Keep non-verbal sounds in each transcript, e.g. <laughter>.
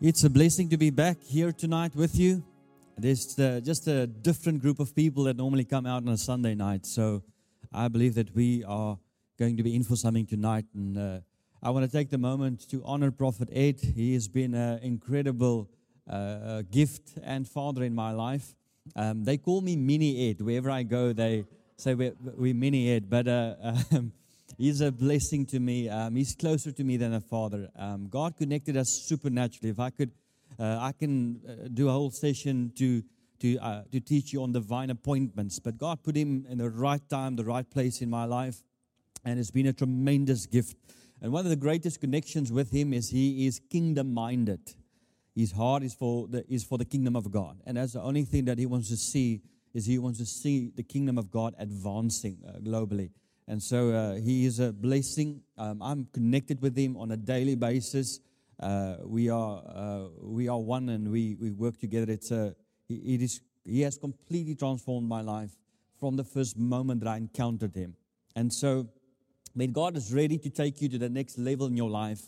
It's a blessing to be back here tonight with you. There's uh, just a different group of people that normally come out on a Sunday night. So I believe that we are going to be in for something tonight. And uh, I want to take the moment to honor Prophet Ed. He has been an incredible uh, gift and father in my life. Um, they call me Mini Ed. Wherever I go, they say we're, we're Mini Ed. But uh, <laughs> um, he's a blessing to me. Um, he's closer to me than a father. Um, God connected us supernaturally. If I could, uh, I can uh, do a whole session to to uh, to teach you on divine appointments. But God put him in the right time, the right place in my life, and it's been a tremendous gift. And one of the greatest connections with him is he is kingdom minded. His heart is for the is for the kingdom of God, and that's the only thing that he wants to see is he wants to see the kingdom of God advancing uh, globally. And so uh, he is a blessing. Um, I'm connected with him on a daily basis. Uh, we are uh, we are one, and we we work together. It's a it is he has completely transformed my life from the first moment that I encountered him. And so, when God is ready to take you to the next level in your life,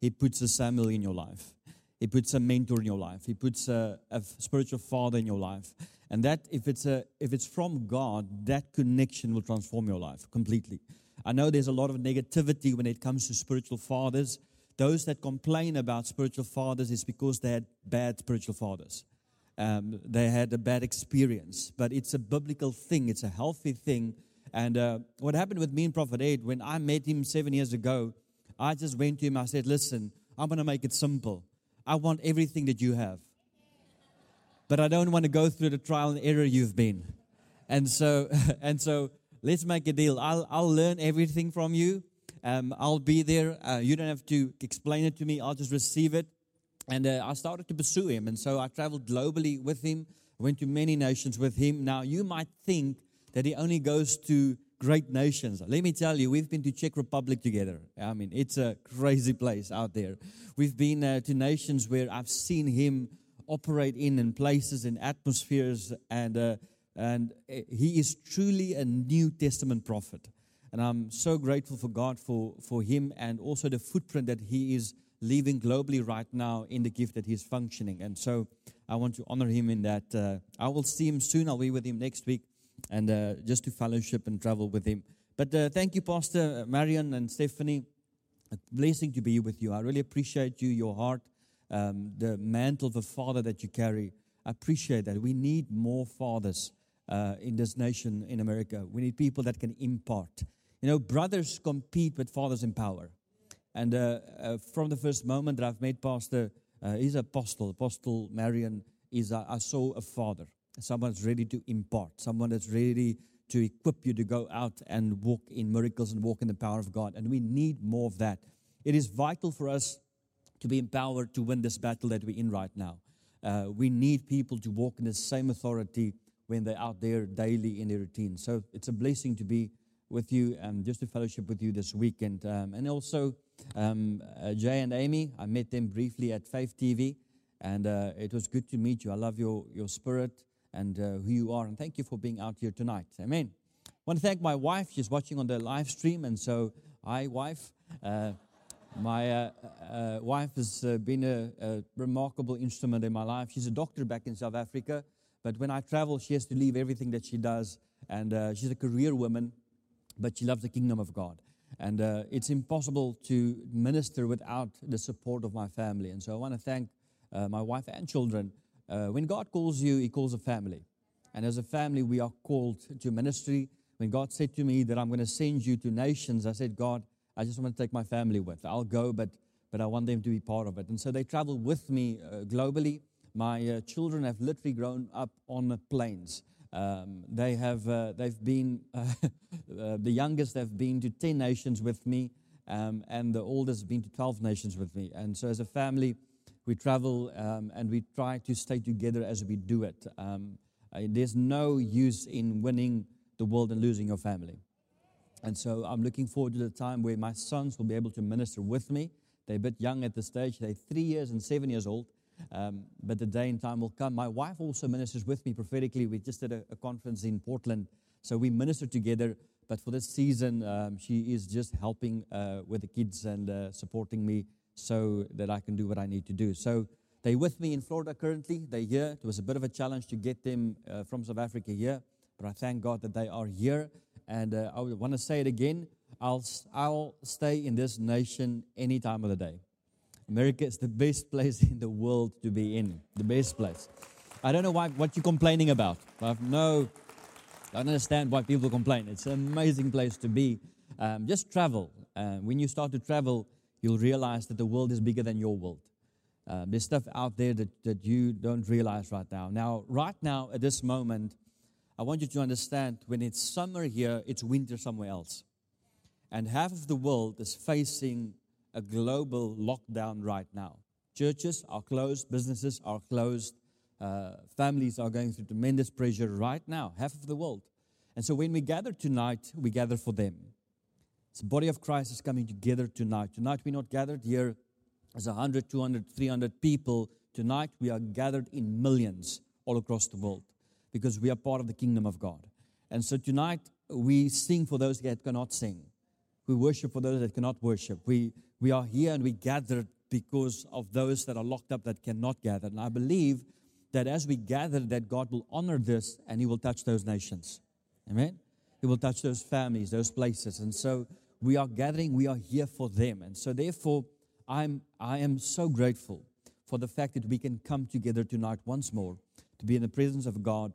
He puts a Samuel in your life. He puts a mentor in your life. He puts a, a spiritual father in your life. And that, if it's, a, if it's from God, that connection will transform your life completely. I know there's a lot of negativity when it comes to spiritual fathers. Those that complain about spiritual fathers is because they had bad spiritual fathers. Um, they had a bad experience. But it's a biblical thing, it's a healthy thing. And uh, what happened with me and Prophet Ed, when I met him seven years ago, I just went to him, I said, Listen, I'm going to make it simple. I want everything that you have but I don't want to go through the trial and error you've been. And so, <laughs> and so let's make a deal. I'll, I'll learn everything from you. Um, I'll be there. Uh, you don't have to explain it to me. I'll just receive it. And uh, I started to pursue him. And so I traveled globally with him, went to many nations with him. Now, you might think that he only goes to great nations. Let me tell you, we've been to Czech Republic together. I mean, it's a crazy place out there. We've been uh, to nations where I've seen him operate in in places and atmospheres and uh, and he is truly a New Testament prophet. And I'm so grateful for God for, for him and also the footprint that he is leaving globally right now in the gift that he's functioning. And so I want to honor him in that. Uh, I will see him soon. I'll be with him next week and uh, just to fellowship and travel with him. But uh, thank you, Pastor Marion and Stephanie. A blessing to be with you. I really appreciate you, your heart, um, the mantle of a father that you carry. I appreciate that. We need more fathers uh, in this nation in America. We need people that can impart. You know, brothers compete with fathers in power. And uh, uh, from the first moment that I've met Pastor, uh, he's apostle, Apostle Marion, is I saw a father, someone that's ready to impart, someone that's ready to equip you to go out and walk in miracles and walk in the power of God. And we need more of that. It is vital for us to be empowered to win this battle that we're in right now. Uh, we need people to walk in the same authority when they're out there daily in their routine. So it's a blessing to be with you and just to fellowship with you this weekend. Um, and also, um, uh, Jay and Amy, I met them briefly at Faith TV, and uh, it was good to meet you. I love your, your spirit and uh, who you are, and thank you for being out here tonight. Amen. I want to thank my wife. She's watching on the live stream, and so, hi, wife. My uh, uh, wife has uh, been a, a, remarkable instrument in my life. She's a doctor back in South Africa, but when I travel, she has to leave everything that she does. And uh, she's a career woman, but she loves the kingdom of God. And uh, it's impossible to minister without the support of my family. And so I want to thank uh, my wife and children. when God calls you, He calls a family. And as a family, we are called to ministry. When God said to me that I'm going to send you to nations, I said, God, I just want to take my family with. I'll go, but, but I want them to be part of it. And so they travel with me uh, globally. My uh, children have literally grown up on planes. Um, they have, uh, they've been, <laughs> uh, the youngest have been to 10 nations with me, um, and the oldest has been to 12 nations with me. And so as a family, we travel um, and we try to stay together as we do it. Um, there's no use in winning the world and losing your family. And so I'm looking forward to the time where my sons will be able to minister with me. They're a bit young at the stage, they're three years and seven years old. Um, but the day and time will come. My wife also ministers with me prophetically. We just did a, a conference in Portland, so we minister together. But for this season, um, she is just helping uh, with the kids and uh, supporting me so that I can do what I need to do. So They're with me in Florida currently. They're here. It was a bit of a challenge to get them uh, from South Africa here, but I thank God that they are here. And uh, I want to say it again I'll, I'll stay in this nation any time of the day. America is the best place in the world to be in, the best place. I don't know why, what you're complaining about. I have no, I don't understand why people complain. It's an amazing place to be. Um, just travel. Uh, when you start to travel, you'll realize that the world is bigger than your world. Uh, there's stuff out there that, that you don't realize right now. Now, right now, at this moment, I want you to understand when it's summer here, it's winter somewhere else. And half of the world is facing a global lockdown right now. Churches are closed, businesses are closed, uh, families are going through tremendous pressure right now, half of the world. And so when we gather tonight, we gather for them. The body of Christ is coming together tonight. Tonight, we're not gathered here as 100, 200, 300 people. Tonight, we are gathered in millions all across the world because we are part of the kingdom of God. And so tonight, we sing for those that cannot sing. We worship for those that cannot worship. We, we are here and we gather because of those that are locked up that cannot gather. And I believe that as we gather, that God will honor this and He will touch those nations. Amen? He will touch those families, those places. And so we are gathering, we are here for them. And so therefore, I'm, I am so grateful for the fact that we can come together tonight once more to be in the presence of God,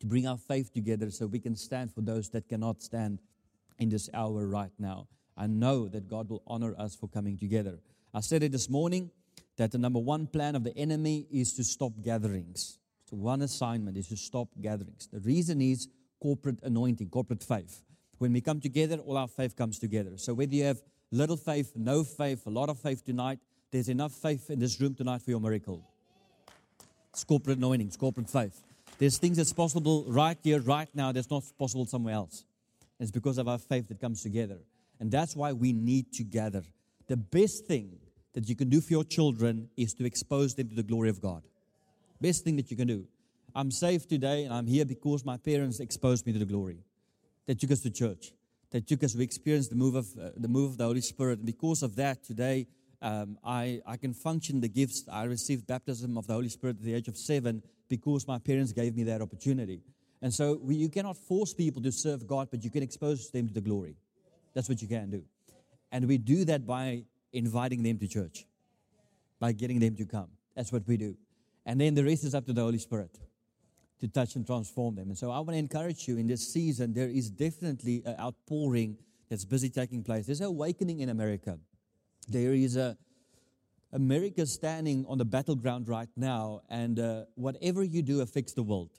to bring our faith together so we can stand for those that cannot stand in this hour right now. I know that God will honor us for coming together. I said it this morning that the number one plan of the enemy is to stop gatherings. So, one assignment is to stop gatherings. The reason is corporate anointing, corporate faith. When we come together, all our faith comes together. So, whether you have little faith, no faith, a lot of faith tonight, there's enough faith in this room tonight for your miracle. It's corporate anointing, it's corporate faith. There's things that's possible right here, right now, that's not possible somewhere else. It's because of our faith that comes together. And that's why we need to gather. The best thing that you can do for your children is to expose them to the glory of God. Best thing that you can do. I'm saved today and I'm here because my parents exposed me to the glory. They took us to church. They took us, we experienced the move of, uh, the, move of the Holy Spirit. And because of that, today, um, I, I can function the gifts. I received baptism of the Holy Spirit at the age of seven because my parents gave me that opportunity. And so we, you cannot force people to serve God, but you can expose them to the glory. That's what you can do. And we do that by inviting them to church, by getting them to come. That's what we do. And then the rest is up to the Holy Spirit to touch and transform them. And so I want to encourage you in this season, there is definitely an outpouring that's busy taking place. There's an awakening in America. There is a America standing on the battleground right now, and uh, whatever you do affects the world.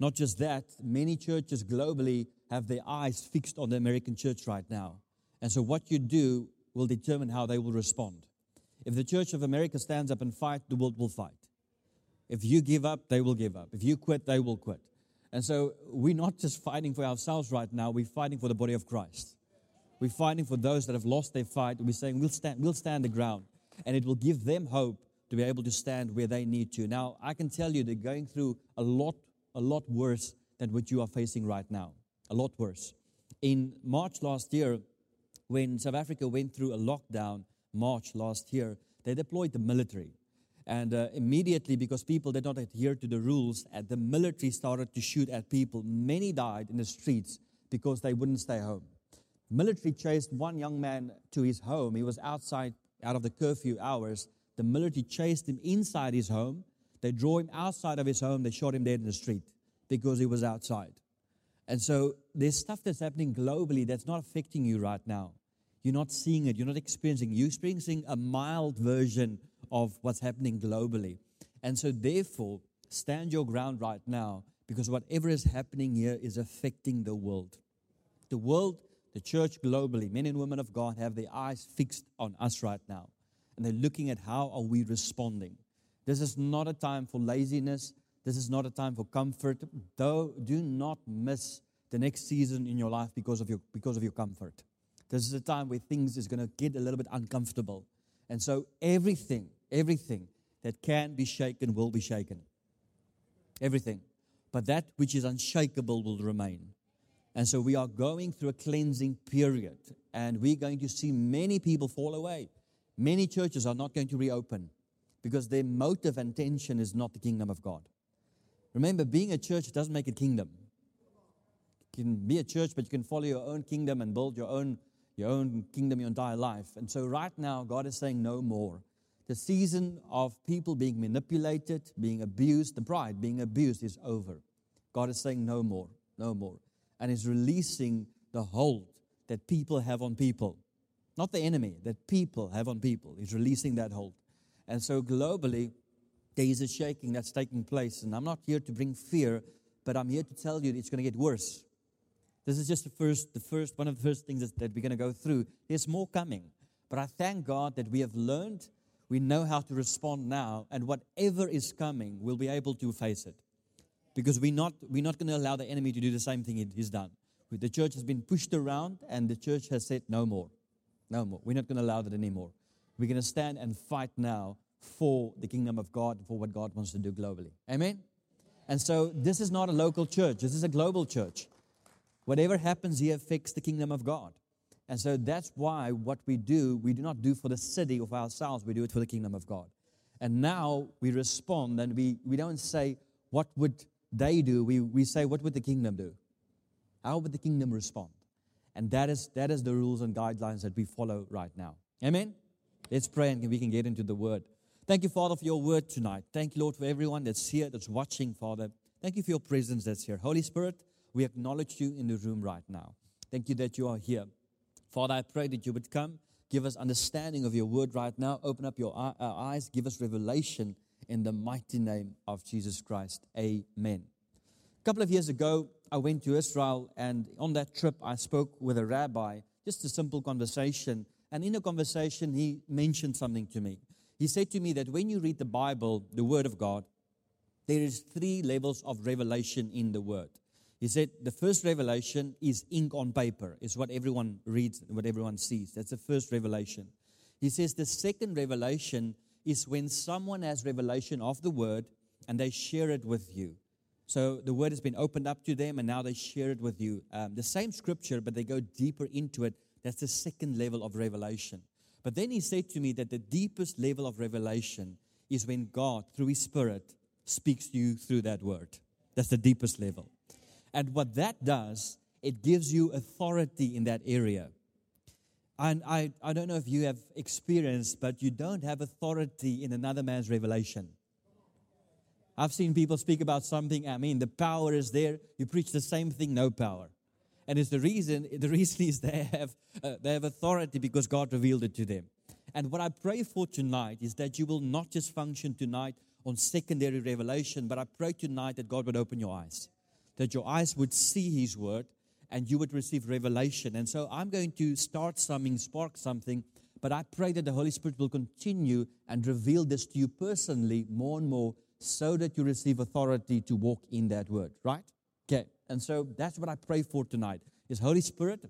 Not just that, many churches globally have their eyes fixed on the American church right now. And so, what you do will determine how they will respond. If the Church of America stands up and fight, the world will fight. If you give up, they will give up. If you quit, they will quit. And so we're not just fighting for ourselves right now, we're fighting for the body of Christ. We're fighting for those that have lost their fight. We're saying we'll stand, we'll stand the ground. And it will give them hope to be able to stand where they need to. Now, I can tell you they're going through a lot, a lot worse than what you are facing right now. A lot worse. In March last year, when South Africa went through a lockdown, March last year, they deployed the military. And uh, immediately, because people did not adhere to the rules, the military started to shoot at people. Many died in the streets because they wouldn't stay home. Military chased one young man to his home. He was outside out of the curfew hours. The military chased him inside his home. They drew him outside of his home. They shot him dead in the street because he was outside. And so there's stuff that's happening globally that's not affecting you right now. You're not seeing it. You're not experiencing. You're experiencing a mild version of what's happening globally. And so, therefore, stand your ground right now because whatever is happening here is affecting the world. The world, the church globally, men and women of God have their eyes fixed on us right now. And they're looking at how are we responding. This is not a time for laziness. This is not a time for comfort. Though, do not miss the next season in your life because of your, because of your comfort. This is a time where things is going to get a little bit uncomfortable. And so everything, everything that can be shaken will be shaken. Everything. But that which is unshakable will remain. And so we are going through a cleansing period. And we're going to see many people fall away. Many churches are not going to reopen because their motive and intention is not the kingdom of God. Remember, being a church doesn't make it kingdom. You can be a church, but you can follow your own kingdom and build your own, your own kingdom your entire life. And so, right now, God is saying no more. The season of people being manipulated, being abused, the bride being abused is over. God is saying no more, no more. And is releasing the hold that people have on people. Not the enemy, that people have on people. He's releasing that hold. And so globally, there is a shaking that's taking place. And I'm not here to bring fear, but I'm here to tell you it's going to get worse. This is just the first, the first, one of the first things that, that we're going to go through. There's more coming. But I thank God that we have learned, we know how to respond now, and whatever is coming, we'll be able to face it. Because we're not, we're not going to allow the enemy to do the same thing he's done. The church has been pushed around, and the church has said, no more. No more. We're not going to allow that anymore. We're going to stand and fight now for the kingdom of God, for what God wants to do globally. Amen? And so this is not a local church, this is a global church. Whatever happens here affects the kingdom of God. And so that's why what we do, we do not do for the city of ourselves, we do it for the kingdom of God. And now we respond and we, we don't say, what would they do? We, we say, what would the kingdom do? How would the kingdom respond? And that is, that is the rules and guidelines that we follow right now. Amen? Let's pray and we can get into the word. Thank you, Father, for your word tonight. Thank you, Lord, for everyone that's here, that's watching, Father. Thank you for your presence that's here. Holy Spirit, we acknowledge you in the room right now. Thank you that you are here. Father, I pray that you would come, give us understanding of your word right now, open up your eyes, give us revelation in the mighty name of Jesus Christ. Amen. A couple of years ago, I went to Israel, and on that trip, I spoke with a rabbi, just a simple conversation. And in a conversation, he mentioned something to me. He said to me that when you read the Bible, the Word of God, there is three levels of revelation in the Word. He said the first revelation is ink on paper, is what everyone reads, what everyone sees. That's the first revelation. He says the second revelation is when someone has revelation of the Word and they share it with you. So the word has been opened up to them, and now they share it with you. Um, the same scripture, but they go deeper into it. That's the second level of revelation. But then he said to me that the deepest level of revelation is when God, through His Spirit, speaks to you through that word. That's the deepest level. And what that does, it gives you authority in that area. And I, I don't know if you have experienced, but you don't have authority in another man's revelation. I've seen people speak about something, I mean, the power is there. You preach the same thing, no power. And it's the reason, <laughs> the reason is they have, uh, they have authority because God revealed it to them. And what I pray for tonight is that you will not just function tonight on secondary revelation, but I pray tonight that God would open your eyes, that your eyes would see His word and you would receive revelation. And so I'm going to start something, spark something, but I pray that the Holy Spirit will continue and reveal this to you personally more and more so that you receive authority to walk in that word, right? Okay. And so that's what I pray for tonight is Holy Spirit,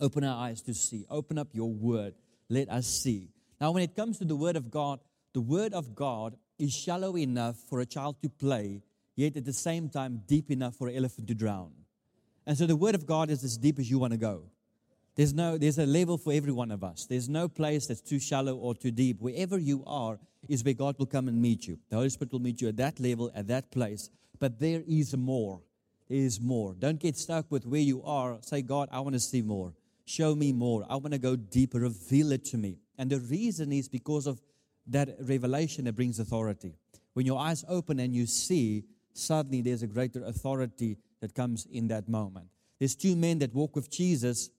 open our eyes to see. Open up your word. Let us see. Now, when it comes to the word of God, the word of God is shallow enough for a child to play, yet at the same time deep enough for an elephant to drown. And so the word of God is as deep as you want to go. There's no, there's a level for every one of us. There's no place that's too shallow or too deep. Wherever you are is where God will come and meet you. The Holy Spirit will meet you at that level, at that place. But there is more. There is more. Don't get stuck with where you are. Say, God, I want to see more. Show me more. I want to go deeper. Reveal it to me. And the reason is because of that revelation that brings authority. When your eyes open and you see, suddenly there's a greater authority that comes in that moment. There's two men that walk with Jesus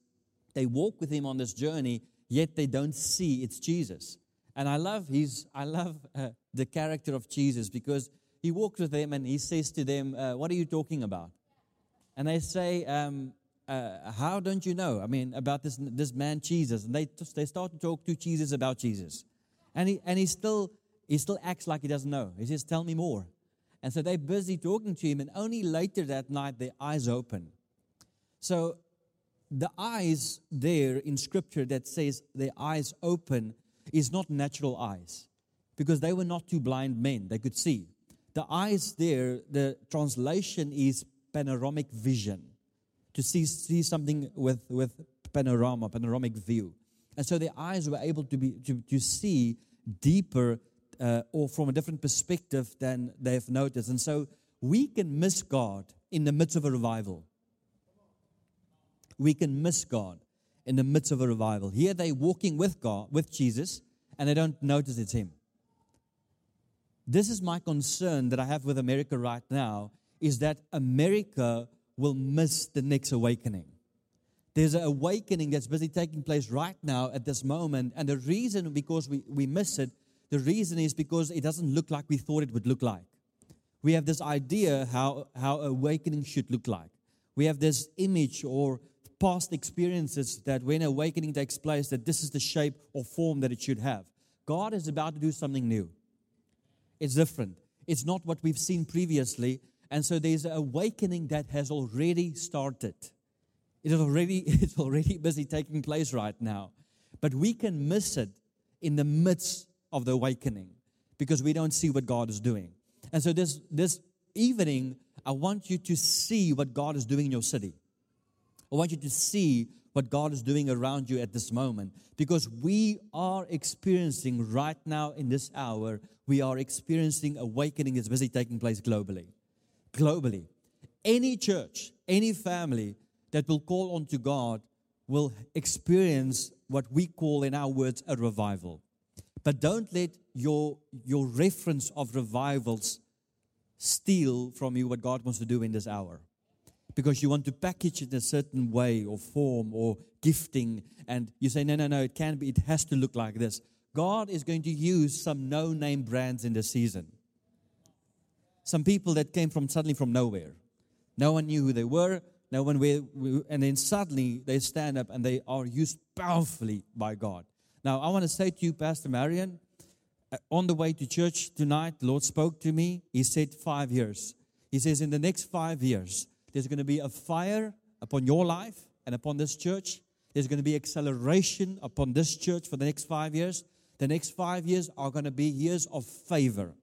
they walk with him on this journey, yet they don't see it's Jesus. And I love his, I love uh, the character of Jesus because he walks with them and he says to them, uh, "What are you talking about?" And they say, um, uh, "How don't you know? I mean, about this this man Jesus?" And they they start to talk to Jesus about Jesus, and he and he still he still acts like he doesn't know. He says, "Tell me more." And so they're busy talking to him, and only later that night their eyes open. So the eyes there in scripture that says their eyes open is not natural eyes because they were not two blind men they could see the eyes there the translation is panoramic vision to see, see something with, with panorama panoramic view and so their eyes were able to be to, to see deeper uh, or from a different perspective than they've noticed. And so we can miss God in the midst of a revival. We can miss God in the midst of a revival. Here they're walking with God, with Jesus, and they don't notice it's Him. This is my concern that I have with America right now is that America will miss the next awakening. There's an awakening that's busy taking place right now at this moment. And the reason, because we, we miss it, the reason is because it doesn't look like we thought it would look like. We have this idea how, how awakening should look like. We have this image or past experiences that when awakening takes place, that this is the shape or form that it should have. God is about to do something new. It's different. It's not what we've seen previously. And so there's an awakening that has already started. It is already, <laughs> it's already busy taking place right now. But we can miss it in the midst of the awakening because we don't see what God is doing. And so this, this evening, I want you to see what God is doing in your city. I want you to see what God is doing around you at this moment because we are experiencing right now in this hour, we are experiencing awakening that's busy taking place globally. Globally. Any church, any family that will call on to God will experience what we call, in our words, a revival. But don't let your, your reference of revivals steal from you what God wants to do in this hour. Because you want to package it in a certain way or form or gifting, and you say, no, no, no, it can't be, it has to look like this. God is going to use some no name brands in the season. Some people that came from suddenly from nowhere. No one knew who they were, no one we, and then suddenly they stand up and they are used powerfully by God. Now, I want to say to you, Pastor Marion, uh, on the way to church tonight, the Lord spoke to me. He said five years. He says, in the next five years, there's going to be a fire upon your life and upon this church. There's going to be acceleration upon this church for the next five years. The next five years are going to be years of favor.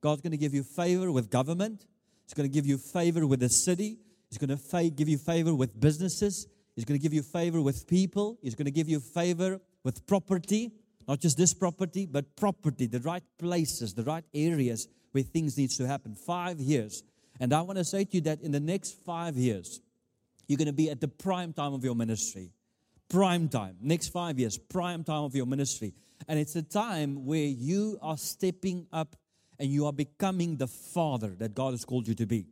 God's going to give you favor with government. He's going to give you favor with the city. He's going to give you favor with businesses. He's going to give you favor with people. He's going to give you favor with property. Not just this property, but property, the right places, the right areas where things needs to happen. Five years. And I want to say to you that in the next five years, you're going to be at the prime time of your ministry. Prime time. Next five years, prime time of your ministry. And it's a time where you are stepping up and you are becoming the father that God has called you to be.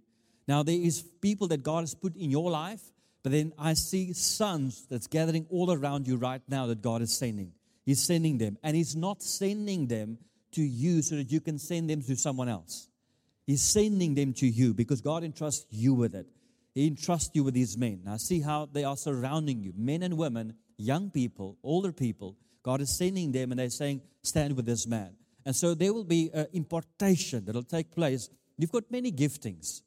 Now, there is people that God has put in your life, but then I see sons that's gathering all around you right now that God is sending. He's sending them, and He's not sending them to you so that you can send them to someone else. He's sending them to you because God entrusts you with it. He entrusts you with these men. Now, see how they are surrounding you men and women, young people, older people. God is sending them, and they're saying, Stand with this man. And so there will be an impartation that will take place. You've got many giftings.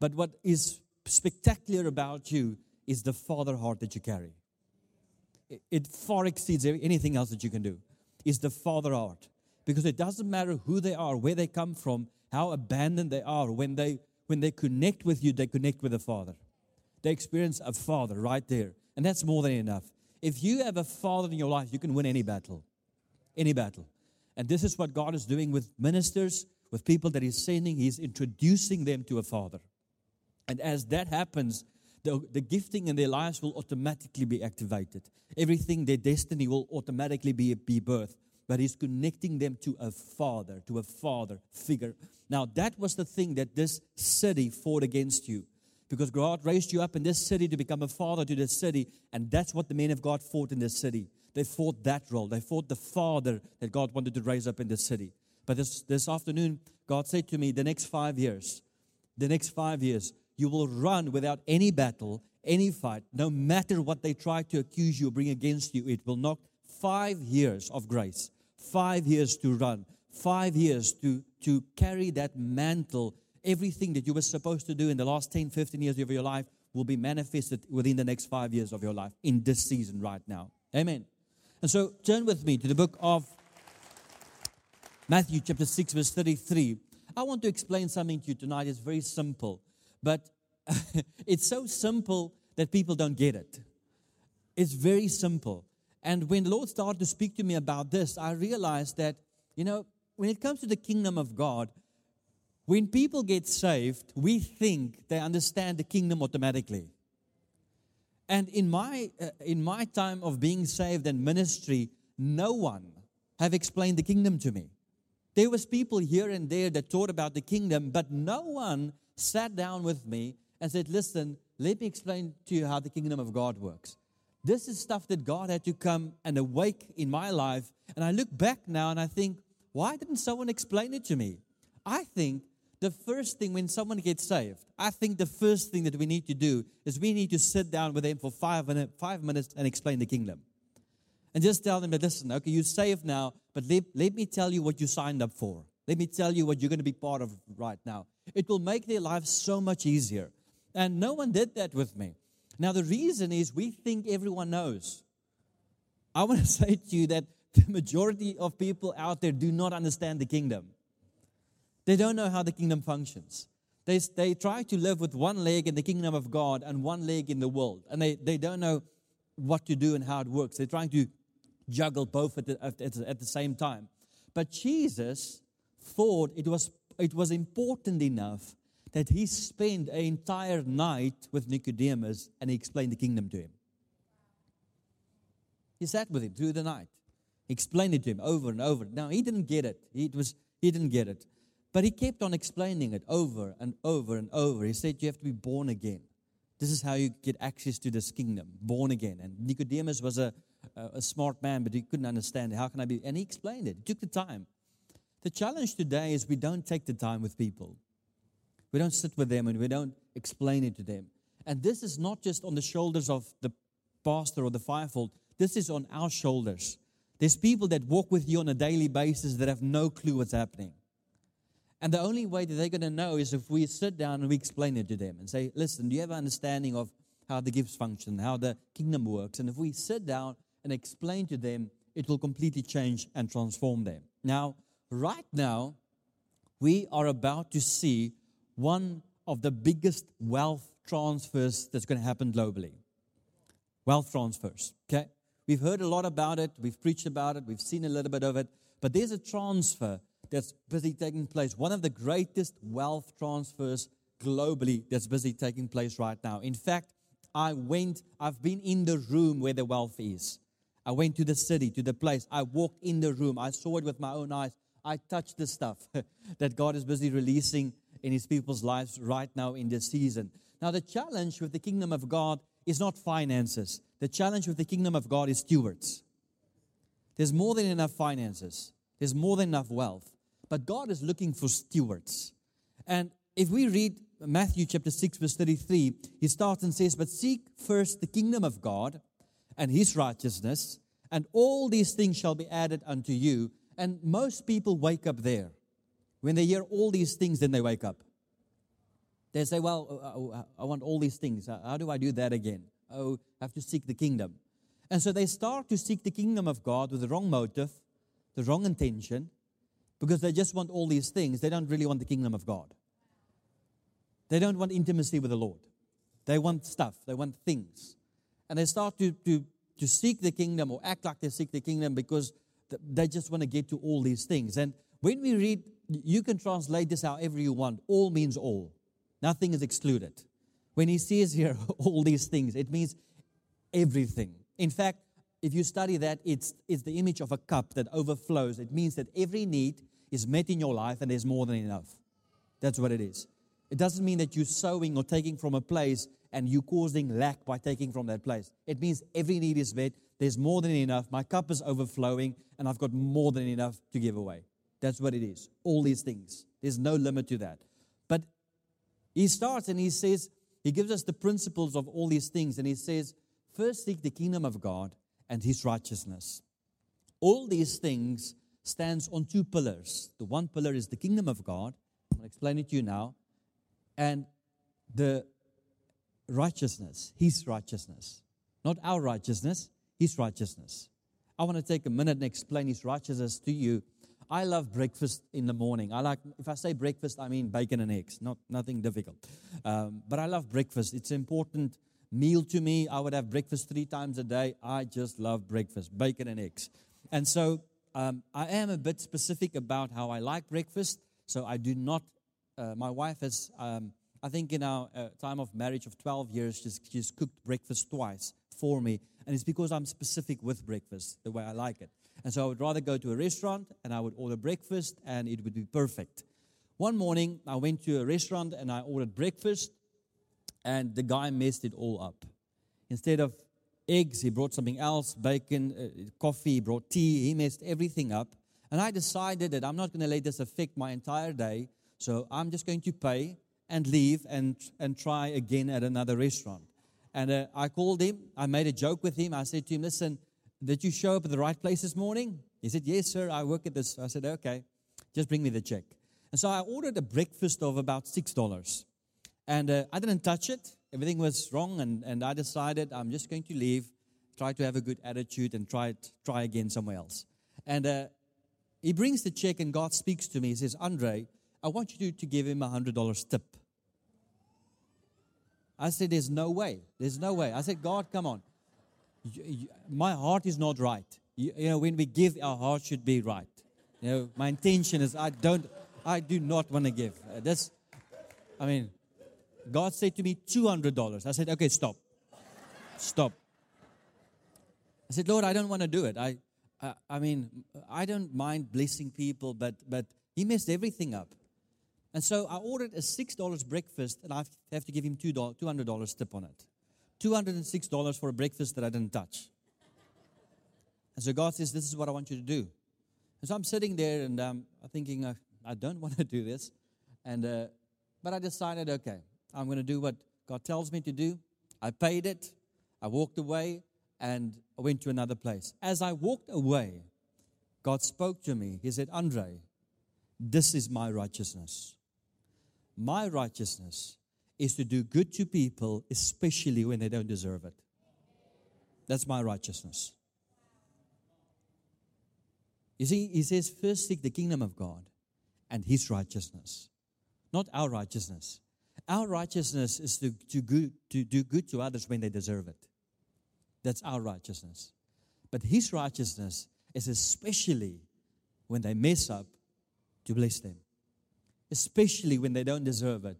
But what is spectacular about you is the father heart that you carry. It, far exceeds anything else that you can do. Is the father heart. Because it doesn't matter who they are, where they come from, how abandoned they are. When they when they connect with you, they connect with the Father. They experience a Father right there. And that's more than enough. If you have a Father in your life, you can win any battle. Any battle. And this is what God is doing with ministers, with people that He's sending. He's introducing them to a Father. And as that happens, the, the gifting in their lives will automatically be activated. Everything, their destiny will automatically be, be birthed. But he's connecting them to a father, to a father figure. Now, that was the thing that this city fought against you. Because God raised you up in this city to become a father to this city. And that's what the men of God fought in this city. They fought that role. They fought the father that God wanted to raise up in this city. But this, this afternoon, God said to me, the next five years, the next five years, you will run without any battle, any fight, no matter what they try to accuse you or bring against you. It will knock five years of grace, five years to run, five years to, to carry that mantle. Everything that you were supposed to do in the last 10, 15 years of your life will be manifested within the next five years of your life in this season right now. Amen. And so turn with me to the book of Matthew, chapter 6, verse 33. I want to explain something to you tonight. It's very simple. But <laughs> it's so simple that people don't get it. It's very simple. And when the Lord started to speak to me about this, I realized that, you know, when it comes to the kingdom of God, when people get saved, we think they understand the kingdom automatically. And in my, uh, in my time of being saved and ministry, no one have explained the kingdom to me. There was people here and there that taught about the kingdom, but no one sat down with me and said, listen, let me explain to you how the kingdom of God works. This is stuff that God had to come and awake in my life. And I look back now and I think, why didn't someone explain it to me? I think the first thing when someone gets saved, I think the first thing that we need to do is we need to sit down with them for five, minute, five minutes and explain the kingdom. And just tell them that, listen, okay, you're saved now, but let, let me tell you what you signed up for. Let me tell you what you're going to be part of right now. It will make their lives so much easier. And no one did that with me. Now, the reason is we think everyone knows. I want to <laughs> say to you that the majority of people out there do not understand the kingdom. They don't know how the kingdom functions. They, they try to live with one leg in the kingdom of God and one leg in the world. And they, they don't know what to do and how it works. They're trying to juggle both at the, at, at the same time. But Jesus thought it was, it was important enough that he spent an entire night with Nicodemus and he explained the kingdom to him. He sat with him through the night, he explained it to him over and over. Now, he didn't get it. He, was, he didn't get it. But he kept on explaining it over and over and over. He said, You have to be born again. This is how you get access to this kingdom, born again. And Nicodemus was a, a, a smart man, but he couldn't understand it. How can I be? And he explained it. He took the time. The challenge today is we don't take the time with people. We don't sit with them and we don't explain it to them. And this is not just on the shoulders of the pastor or the fivefold, this is on our shoulders. There's people that walk with you on a daily basis that have no clue what's happening. And the only way that they're going to know is if we sit down and we explain it to them and say, listen, do you have an understanding of how the gifts function, how the kingdom works? And if we sit down and explain to them, it will completely change and transform them. Now, right now, we are about to see one of the biggest wealth transfers that's going to happen globally. Wealth transfers, okay? We've heard a lot about it, we've preached about it, we've seen a little bit of it, but there's a transfer that's busy taking place. One of the greatest wealth transfers globally that's busy taking place right now. In fact, I went, I've been in the room where the wealth is. I went to the city, to the place. I walked in the room. I saw it with my own eyes. I touch the stuff <laughs> that God is busy releasing in His people's lives right now in this season. Now, the challenge with the kingdom of God is not finances, the challenge with the kingdom of God is stewards. There's more than enough finances, there's more than enough wealth. But God is looking for stewards. And if we read Matthew chapter 6, verse 33, he starts and says, But seek first the kingdom of God and his righteousness, and all these things shall be added unto you. And most people wake up there. When they hear all these things, then they wake up. They say, Well, uh, uh, I want all these things. How do I do that again? Oh, I have to seek the kingdom. And so they start to seek the kingdom of God with the wrong motive, the wrong intention, because they just want all these things. They don't really want the kingdom of God. They don't want intimacy with the Lord. They want stuff, they want things. And they start to, to, to seek the kingdom or act like they seek the kingdom because they just want to get to all these things. And when we read, you can translate this however you want. All means all, nothing is excluded. When he says here <laughs> all these things, it means everything. In fact, if you study that, it's, it's the image of a cup that overflows. It means that every need is met in your life and there's more than enough. That's what it is. It doesn't mean that you're sowing or taking from a place and you're causing lack by taking from that place. It means every need is met. There's more than enough. My cup is overflowing and I've got more than enough to give away. That's what it is. All these things. There's no limit to that. But he starts and he says, he gives us the principles of all these things. And he says, first seek the kingdom of God and his righteousness. All these things stands on two pillars. The one pillar is the kingdom of God. I'm going to explain it to you now. And the righteousness, his righteousness. Not our righteousness, his righteousness. I want to take a minute and explain his righteousness to you. I love breakfast in the morning. I like, if I say breakfast, I mean bacon and eggs, not nothing difficult. Um, but I love breakfast. It's important meal to me. I would have breakfast three times a day. I just love breakfast, bacon and eggs. And so um, I am a bit specific about how I like breakfast. So I do not, uh, my wife has, um, I think in our uh, time of marriage of 12 years, she's, she's cooked breakfast twice for me. And it's because I'm specific with breakfast, the way I like it. And so I would rather go to a restaurant and I would order breakfast and it would be perfect. One morning, I went to a restaurant and I ordered breakfast, and the guy messed it all up. Instead of eggs, he brought something else bacon, uh, coffee, he brought tea. He messed everything up. And I decided that I'm not going to let this affect my entire day, so I'm just going to pay and leave and, and try again at another restaurant. And uh, I called him, I made a joke with him. I said to him, Listen, did you show up at the right place this morning? He said, Yes, sir, I work at this. I said, Okay, just bring me the check. And so I ordered a breakfast of about $6. And uh, I didn't touch it. Everything was wrong. And, and I decided I'm just going to leave, try to have a good attitude, and try, it, try again somewhere else. And uh, he brings the check, and God speaks to me. He says, Andre, I want you to, to give him a $100 tip. I said, There's no way. There's no way. I said, God, come on. You, you, my heart is not right. You, you know, when we give, our heart should be right. You know, my intention is I don't. I do not want to give. Uh, that's, I mean, God said to me, $200. I said, okay, stop. Stop. I said, Lord, I don't want to do it. I, I, I mean, I don't mind blessing people, but, but he messed everything up. And so I ordered a $6 breakfast, and I have to give him $200 tip on it. $206 for a breakfast that I didn't touch. And so God says, This is what I want you to do. And so I'm sitting there and um, I'm thinking, uh, I don't <laughs> want to do this. And, uh, but I decided, okay, I'm going to do what God tells me to do. I paid it. I walked away and I went to another place. As I walked away, God spoke to me. He said, Andre, this is my righteousness. My righteousness is to do good to people, especially when they don't deserve it. That's my righteousness. You see, he says, first seek the kingdom of God and his righteousness, not our righteousness. Our righteousness is to, to, good, to do good to others when they deserve it. That's our righteousness. But his righteousness is especially when they mess up, to bless them. Especially when they don't deserve it,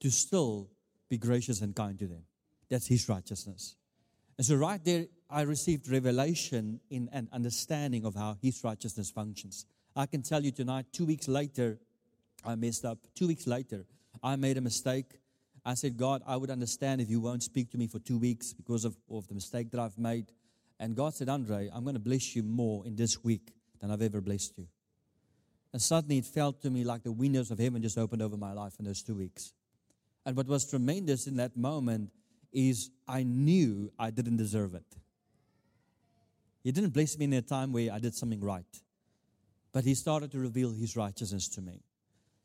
to still be gracious and kind to them. That's his righteousness. And so, right there, I received revelation in an understanding of how his righteousness functions. I can tell you tonight, two weeks later, I messed up. Two weeks later, I made a mistake. I said, God, I would understand if you won't speak to me for two weeks because of, of the mistake that I've made. And God said, Andre, I'm going to bless you more in this week than I've ever blessed you. And suddenly it felt to me like the windows of heaven just opened over my life in those two weeks. And what was tremendous in that moment is I knew I didn't deserve it. He didn't bless me in a time where I did something right. But he started to reveal his righteousness to me.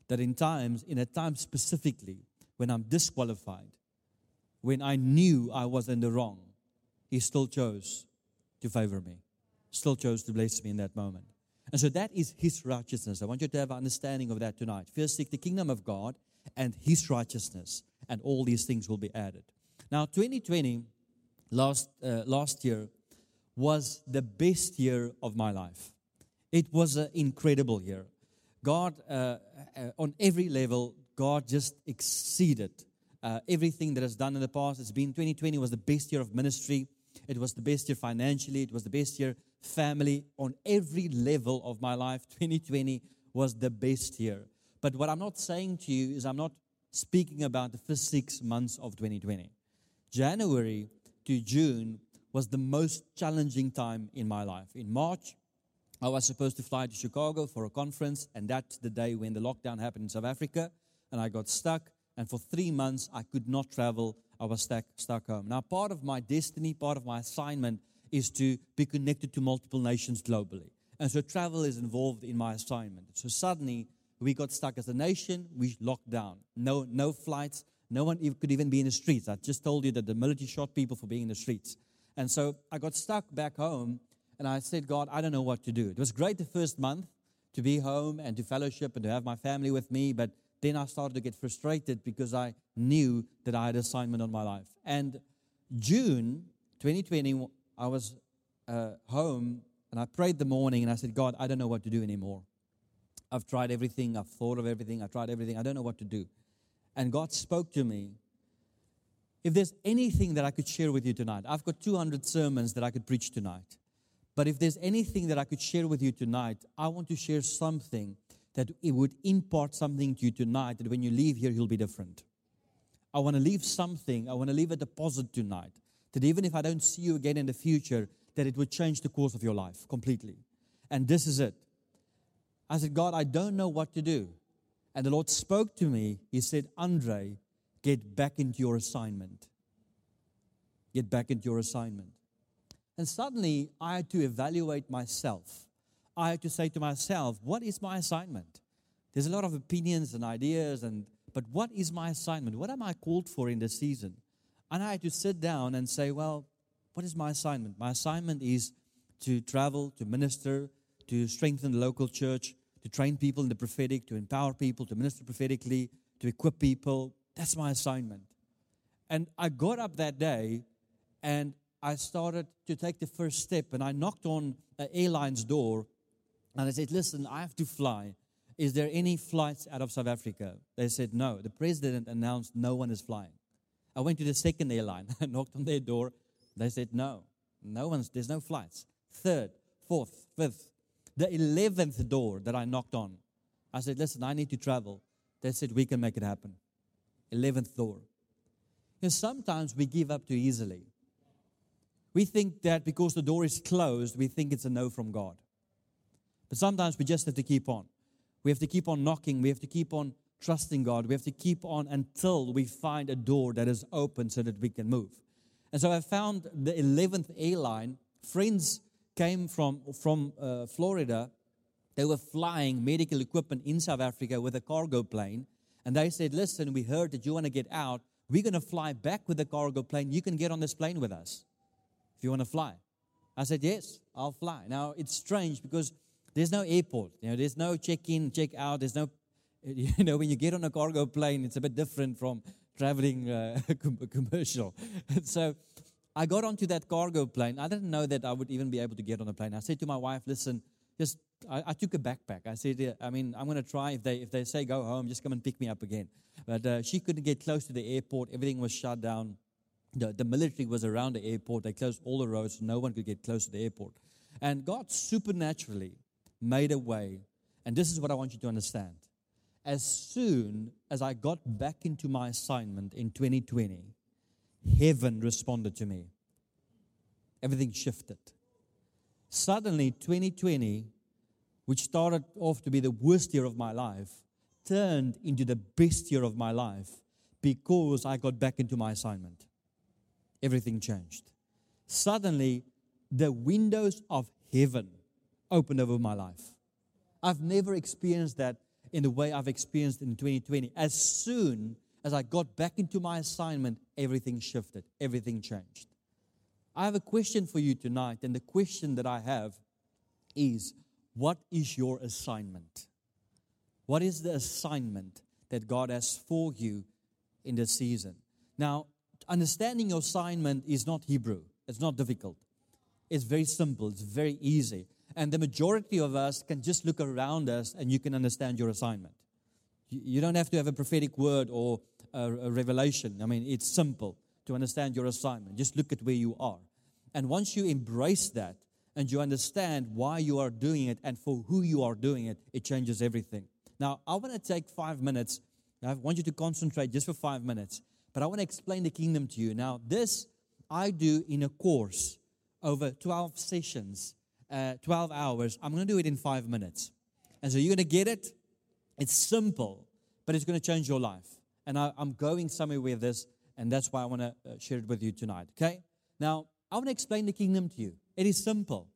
That in times, in a time specifically, when I'm disqualified, when I knew I was in the wrong, he still chose to favor me, still chose to bless me in that moment. And so that is his righteousness. I want you to have an understanding of that tonight. First, seek the kingdom of God and his righteousness, and all these things will be added. Now, 2020, last, uh, last year, was the best year of my life. It was an incredible year. God, uh, uh, on every level, God just exceeded uh, everything that has done in the past. It's been 2020 was the best year of ministry. It was the best year financially. It was the best year family. On every level of my life, <laughs> 2020 was the best year. But what I'm not saying to you is I'm not speaking about the first six months of 2020. January to June was the most challenging time in my life. In March, I was supposed to fly to Chicago for a conference, and that's the day when the lockdown happened in South Africa, and I got stuck. And for three months, I could not travel. I was stuck, stuck home. Now, part of my destiny, part of my assignment is to be connected to multiple nations globally. And so travel is involved in my assignment. So suddenly, we got stuck as a nation. We locked down. No, no flights. No one could even be in the streets. I just told you that the military shot people for being in the streets. And so I got stuck back home and I said, God, I don't know what to do. It was great the first month to be home and to fellowship and to have my family with me, but then I started to get frustrated because I knew that I had assignment on my life. And June 2020, I was uh, home And I prayed the morning and I said, God, I don't know what to do anymore. I've tried everything, I've thought of everything, I've tried everything, I don't know what to do. And God spoke to me. If there's anything that I could share with you tonight, I've got 200 sermons that I could preach tonight. But if there's anything that I could share with you tonight, I want to share something that it would impart something to you tonight that when you leave here, you'll be different. I want to leave something, I want to leave a deposit tonight that even if I don't see you again in the future, that it would change the course of your life completely. And this is it. I said, God, I don't know what to do. And the Lord spoke to me. He said, Andre, get back into your assignment. Get back into your assignment. And suddenly I had to evaluate myself. I had to say to myself, what is my assignment? There's a lot of opinions and ideas, and but what is my assignment? What am I called for in this season? And I had to sit down and say, well, what is my assignment? My assignment is to travel, to minister, to strengthen the local church, to train people in the prophetic, to empower people, to minister prophetically, to equip people. That's my assignment. And I got up that day and I started to take the first step and I knocked on an airline's door and I said, Listen, I have to fly. Is there any flights out of South Africa? They said, No. The president announced no one is flying. I went to the second airline. <laughs> I knocked on their door. They said, No. No one's, there's no flights. Third, fourth, fifth. The 11th door that I knocked on, I said, Listen, I need to travel. They said, We can make it happen. 11th door. Because sometimes we give up too easily. We think that because the door is closed, we think it's a no from God. But sometimes we just have to keep on. We have to keep on knocking. We have to keep on trusting God. We have to keep on until we find a door that is open so that we can move. And so I found the 11th airline. Friends came from, from uh, Florida. They were flying medical equipment in South Africa with a cargo plane. And they said, Listen, we heard that you want to get out. We're going to fly back with the cargo plane. You can get on this plane with us if you want to fly. I said, Yes, I'll fly. Now, it's strange because there's no airport. You know, there's no check in, check out. There's no, <laughs> you know, when you get on a cargo plane, it's a bit different from traveling uh, <laughs> commercial. <laughs> so I got onto that cargo plane. I didn't know that I would even be able to get on a plane. I said to my wife, listen, just I, I took a backpack. I said, I mean, I'm going to try. If they if they say go home, just come and pick me up again. But uh, she couldn't get close to the airport. Everything was shut down. The, the military was around the airport. They closed all the roads. No one could get close to the airport. And God supernaturally made a way. And this is what I want you to understand. As soon as I got back into my assignment in 2020, heaven responded to me. Everything shifted. Suddenly, 2020, which started off to be the worst year of my life, turned into the best year of my life because I got back into my assignment. Everything changed. Suddenly, the windows of heaven opened over my life. I've never experienced that in the way I've experienced in 2020. As soon as I got back into my assignment, everything shifted, everything changed. I have a question for you tonight, and the question that I have is what is your assignment? What is the assignment that God has for you in this season? Now, understanding your assignment is not Hebrew, it's not difficult. It's very simple, it's very easy. And the majority of us can just look around us and you can understand your assignment. You don't have to have a prophetic word or a, revelation. I mean, it's simple to understand your assignment. Just look at where you are. And once you embrace that and you understand why you are doing it and for who you are doing it, it changes everything. Now, I want to take five minutes. I want you to concentrate just for five minutes, but I want to explain the kingdom to you. Now, this I do in a course over 12 sessions uh, 12 hours. I'm going to do it in five minutes. And so you're going to get it. It's simple, but it's going to change your life. And I, am going somewhere with this, and that's why I want to uh, share it with you tonight. Okay? Now, I want to explain the kingdom to you. It is simple.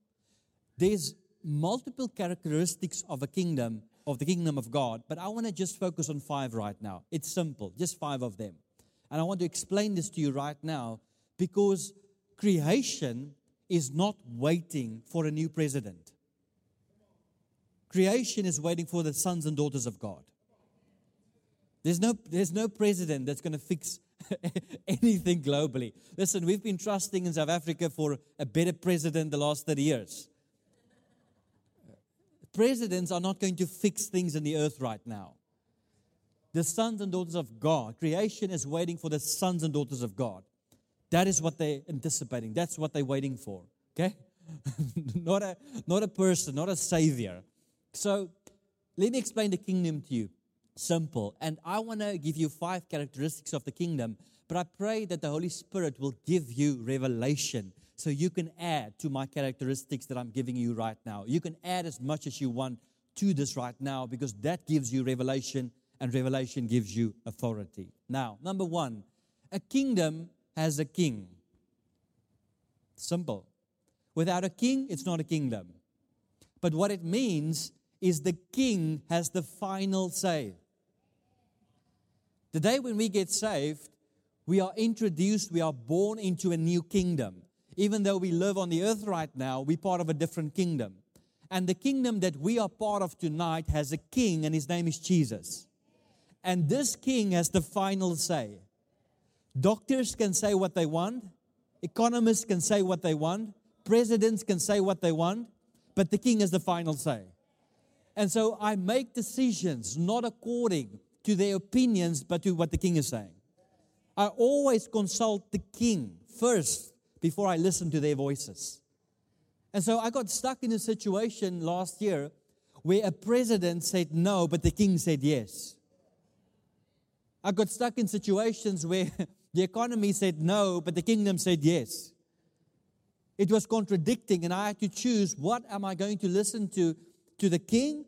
There's multiple characteristics of a kingdom, of the kingdom of God, but I want to just focus on five right now. It's simple, just five of them. And I want to explain this to you right now because creation is not waiting for a new president. Creation is waiting for the sons and daughters of God. There's no, there's no president that's going to fix <laughs> anything globally. Listen, we've been trusting in South Africa for a better president the last 30 years. Presidents are not going to fix things in the earth right now. The sons and daughters of God, creation is waiting for the sons and daughters of God. That is what they're anticipating. That's what they're waiting for. Okay? <laughs> not, a, not a person, not a savior. So let me explain the kingdom to you. Simple. And I want to give you five characteristics of the kingdom, but I pray that the Holy Spirit will give you revelation so you can add to my characteristics that I'm giving you right now. You can add as much as you want to this right now because that gives you revelation and revelation gives you authority. Now, number one, a kingdom has a king. Simple. Without a king, it's not a kingdom. But what it means is the king has the final say. The day when we get saved, we are introduced, we are born into a new kingdom even though we live on the earth right now, we're part of a different kingdom. And the kingdom that we are part of tonight has a king, and his name is Jesus. And this king has the final say. Doctors can say what they want, economists can say what they want, presidents can say what they want, but the king has the final say. And so I make decisions not according to their opinions, but to what the king is saying. I always consult the king first before I listen to their voices. And so I got stuck in a situation last year where a president said no, but the king said yes. I got stuck in situations <laughs> where the economy said no, but the kingdom said yes. It was contradicting, and I had to choose what am I going to listen to, to the king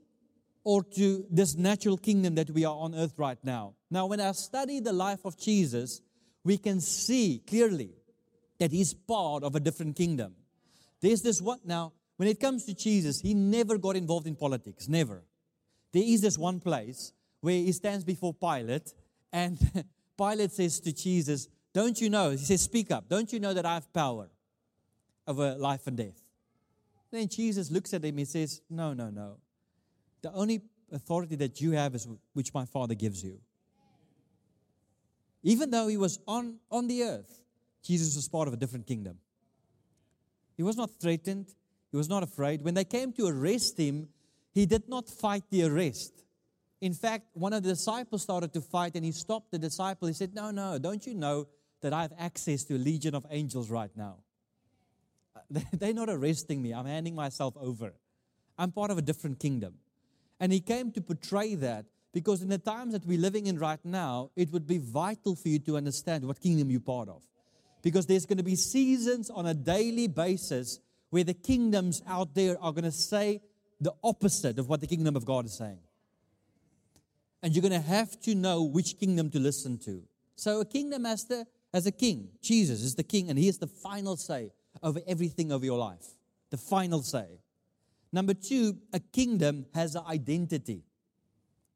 or to this natural kingdom that we are on earth right now. Now, when I study the life of Jesus, we can see clearly that he's part of a different kingdom. There's this one, now, when it comes to Jesus, he never got involved in politics, never. There is this one place where he stands before Pilate, and <laughs> Pilate says to Jesus, Don't you know? He says, Speak up. Don't you know that I have power over life and death? Then Jesus looks at him and says, No, no, no. The only authority that you have is which my Father gives you. Even though he was on, on the earth, Jesus was part of a different kingdom. He was not threatened, he was not afraid. When they came to arrest him, he did not fight the arrest. In fact, one of the disciples started to fight and he stopped the disciple. He said, No, no, don't you know that I have access to a legion of angels right now? <laughs> They're not arresting me, I'm handing myself over. I'm part of a different kingdom. And he came to portray that because in the times that we're living in right now, it would be vital for you to understand what kingdom you're part of because there's going to be seasons on a daily basis where the kingdoms out there are going to say the opposite of what the kingdom of God is saying. And you're going to have to know which kingdom to listen to. So, a kingdom has, the, has a king. Jesus is the king, and he has the final say over everything of your life. The final say. Number two, a kingdom has an identity.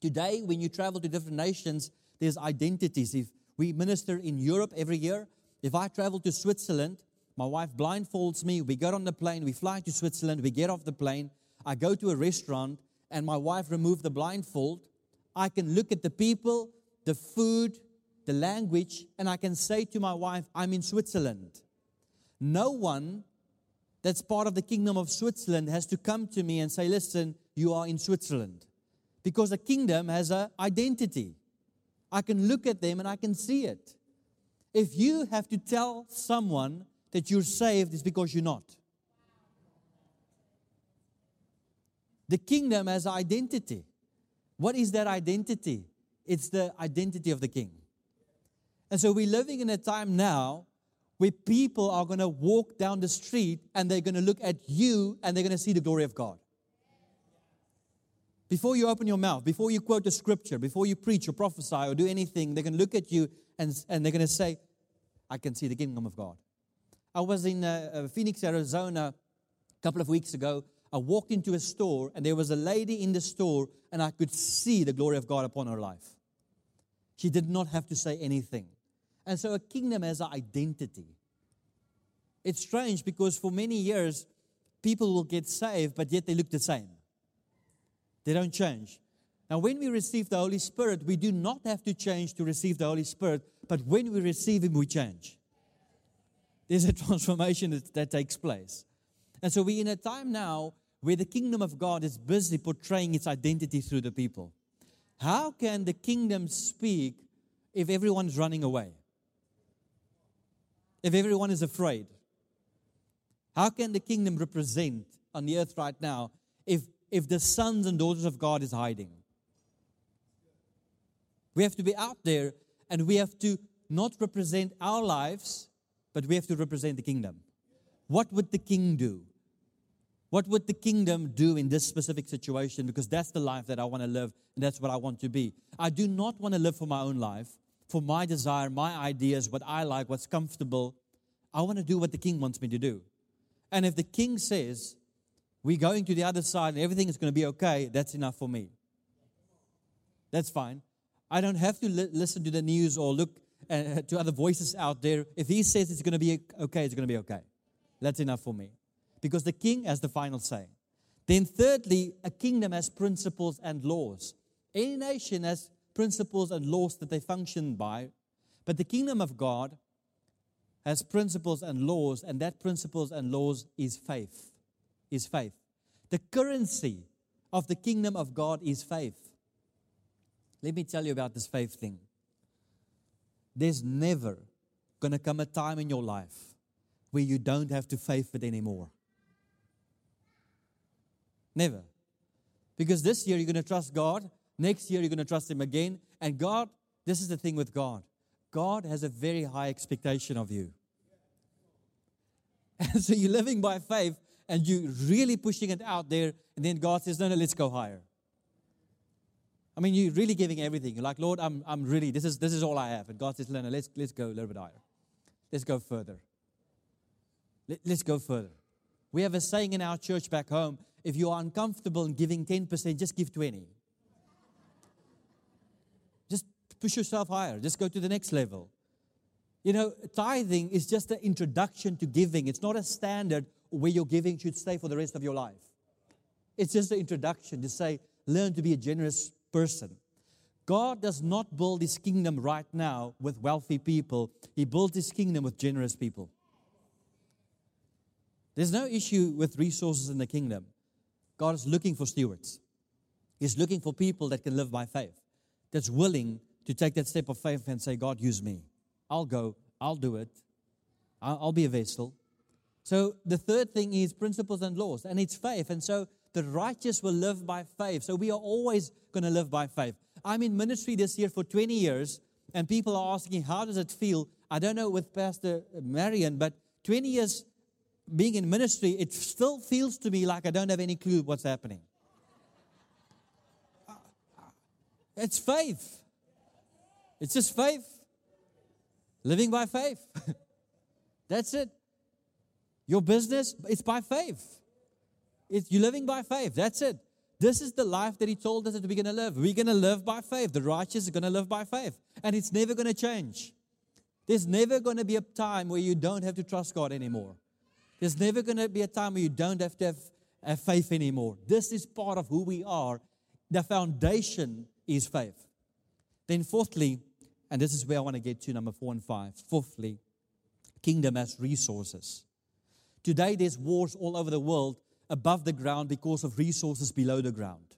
Today, when you travel to different nations, there's identities. If we minister in Europe every year, if I travel to Switzerland, my wife blindfolds me, we get on the plane, we fly to Switzerland, we get off the plane, I go to a restaurant, and my wife removes the blindfold. I can look at the people, the food, the language, and I can say to my wife, I'm in Switzerland. No one that's part of the kingdom of Switzerland has to come to me and say, Listen, you are in Switzerland. Because a kingdom has an identity. I can look at them and I can see it. If you have to tell someone that you're saved, it's because you're not. The kingdom has identity. What is that identity? It's the identity of the king. And so we're living in a time now where people are going to walk down the street and they're going to look at you and they're going to see the glory of God. Before you open your mouth, before you quote a scripture, before you preach or prophesy or do anything, they're going to look at you and, and they're going to say, I can see the kingdom of God. I was in uh, uh, Phoenix, Arizona a couple of weeks ago. I walked into a store and there was a lady in the store and I could see the glory of God upon her life. She did not have to say anything. And so a kingdom has an identity. It's strange because for many years, people will get saved, but yet they look the same. They don't change. Now, when we receive the Holy Spirit, we do not have to change to receive the Holy Spirit, but when we receive Him, we change. There's a <laughs> transformation that, that takes place. And so we're in a time now where the kingdom of God is busy portraying its identity through the people. How can the kingdom speak if everyone's running away? If everyone is afraid? How can the kingdom represent on the earth right now if, if the sons and daughters of God is hiding? We have to be out there and we have to not represent our lives, but we have to represent the kingdom. What would the king do? What would the kingdom do in this specific situation? Because that's the life that I want to live and that's what I want to be. I do not want to live for my own life, for my desire, my ideas, what I like, what's comfortable. I want to do what the king wants me to do. And if the king says, we're going to the other side and everything is going to be okay, that's enough for me. That's fine. I don't have to li- listen to the news or look uh, to other voices out there. If he says it's going to be okay, it's going to be okay. That's enough for me because the king has the final say. Then, thirdly, a kingdom has principles and laws. Any nation has principles and laws that they function by, but the kingdom of God has principles and laws, and that principles and laws is faith. Is faith. The currency of the kingdom of God is faith. Let me tell you about this faith thing. There's never going to come a time in your life where you don't have to faith it anymore. Never. Because this year you're going to trust God, next year you're going to trust Him again. And God, this is the thing with God God has a very high expectation of you. <laughs> And so you're living by faith and you're really pushing it out there. And then God says, No, no, let's go higher. I mean, you're really giving everything. You're like, Lord, I'm, I'm really, this is, this is all I have. And God says, no, no, let's, let's go a little bit higher. Let's go further. Let, let's go further. We have a saying in our church back home if you are uncomfortable in giving 10%, just give 20. Just push yourself higher. Just go to the next level. You know, tithing is just an introduction to giving. It's not a standard where your giving should stay for the rest of your life. It's just an introduction to say, learn to be a generous person. God does not build his kingdom right now with wealthy people, he built his kingdom with generous people. There's no issue with resources in the kingdom. God is looking for stewards. He's looking for people that can live by faith, that's willing to take that step of faith and say, God, use me. I'll go, I'll do it, I'll, be a vessel. So the third thing is principles and laws, and it's faith. And so the righteous will live by faith. So we are always going to live by faith. I'm in ministry this year for 20 years, and people are asking, How does it feel? I don't know with Pastor Marion, but 20 years being in ministry, it still feels to me like I don't have any clue what's happening. Uh, uh, it's faith. It's just faith. Living by faith. <laughs> That's it. Your business, it's by faith. It's, you're living by faith. That's it. This is the life that He told us that we're going to live. We're going to live by faith. The righteous are going to live by faith. And it's never going to change. There's never going to be a time where you don't have to trust God anymore. There's never going to be a time where you don't have to have, have faith anymore. This is part of who we are. The foundation is faith. Then, fourthly, and this is where I want to get to number four and five. Fourthly, kingdom has resources. Today, there's wars all over the world above the ground because of resources below the ground.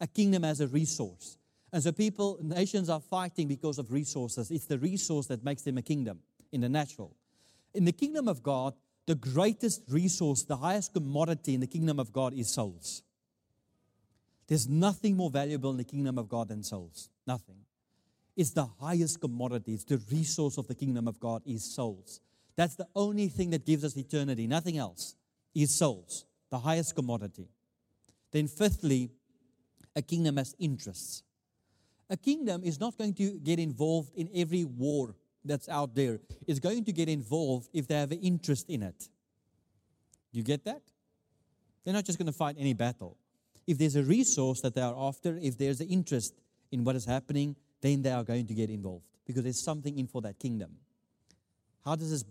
A kingdom has a resource. And so people, nations are fighting because of resources. It's the resource that makes them a kingdom in the natural. In the kingdom of God, the greatest resource, the highest commodity in the kingdom of God is souls. There's nothing more valuable in the kingdom of God than souls. Nothing. It's the highest commodity. It's the resource of the kingdom of God is souls. That's the only thing that gives us eternity, nothing else is souls, the highest commodity. Then, fifthly, a kingdom has interests. A kingdom is not going to get involved in every war that's out there is going to get involved if they have an interest in it. You get that? They're not just going to fight any battle. If there's a resource that they are after, if there's an interest in what is happening, then they are going to get involved because there's something in for that kingdom. How does this,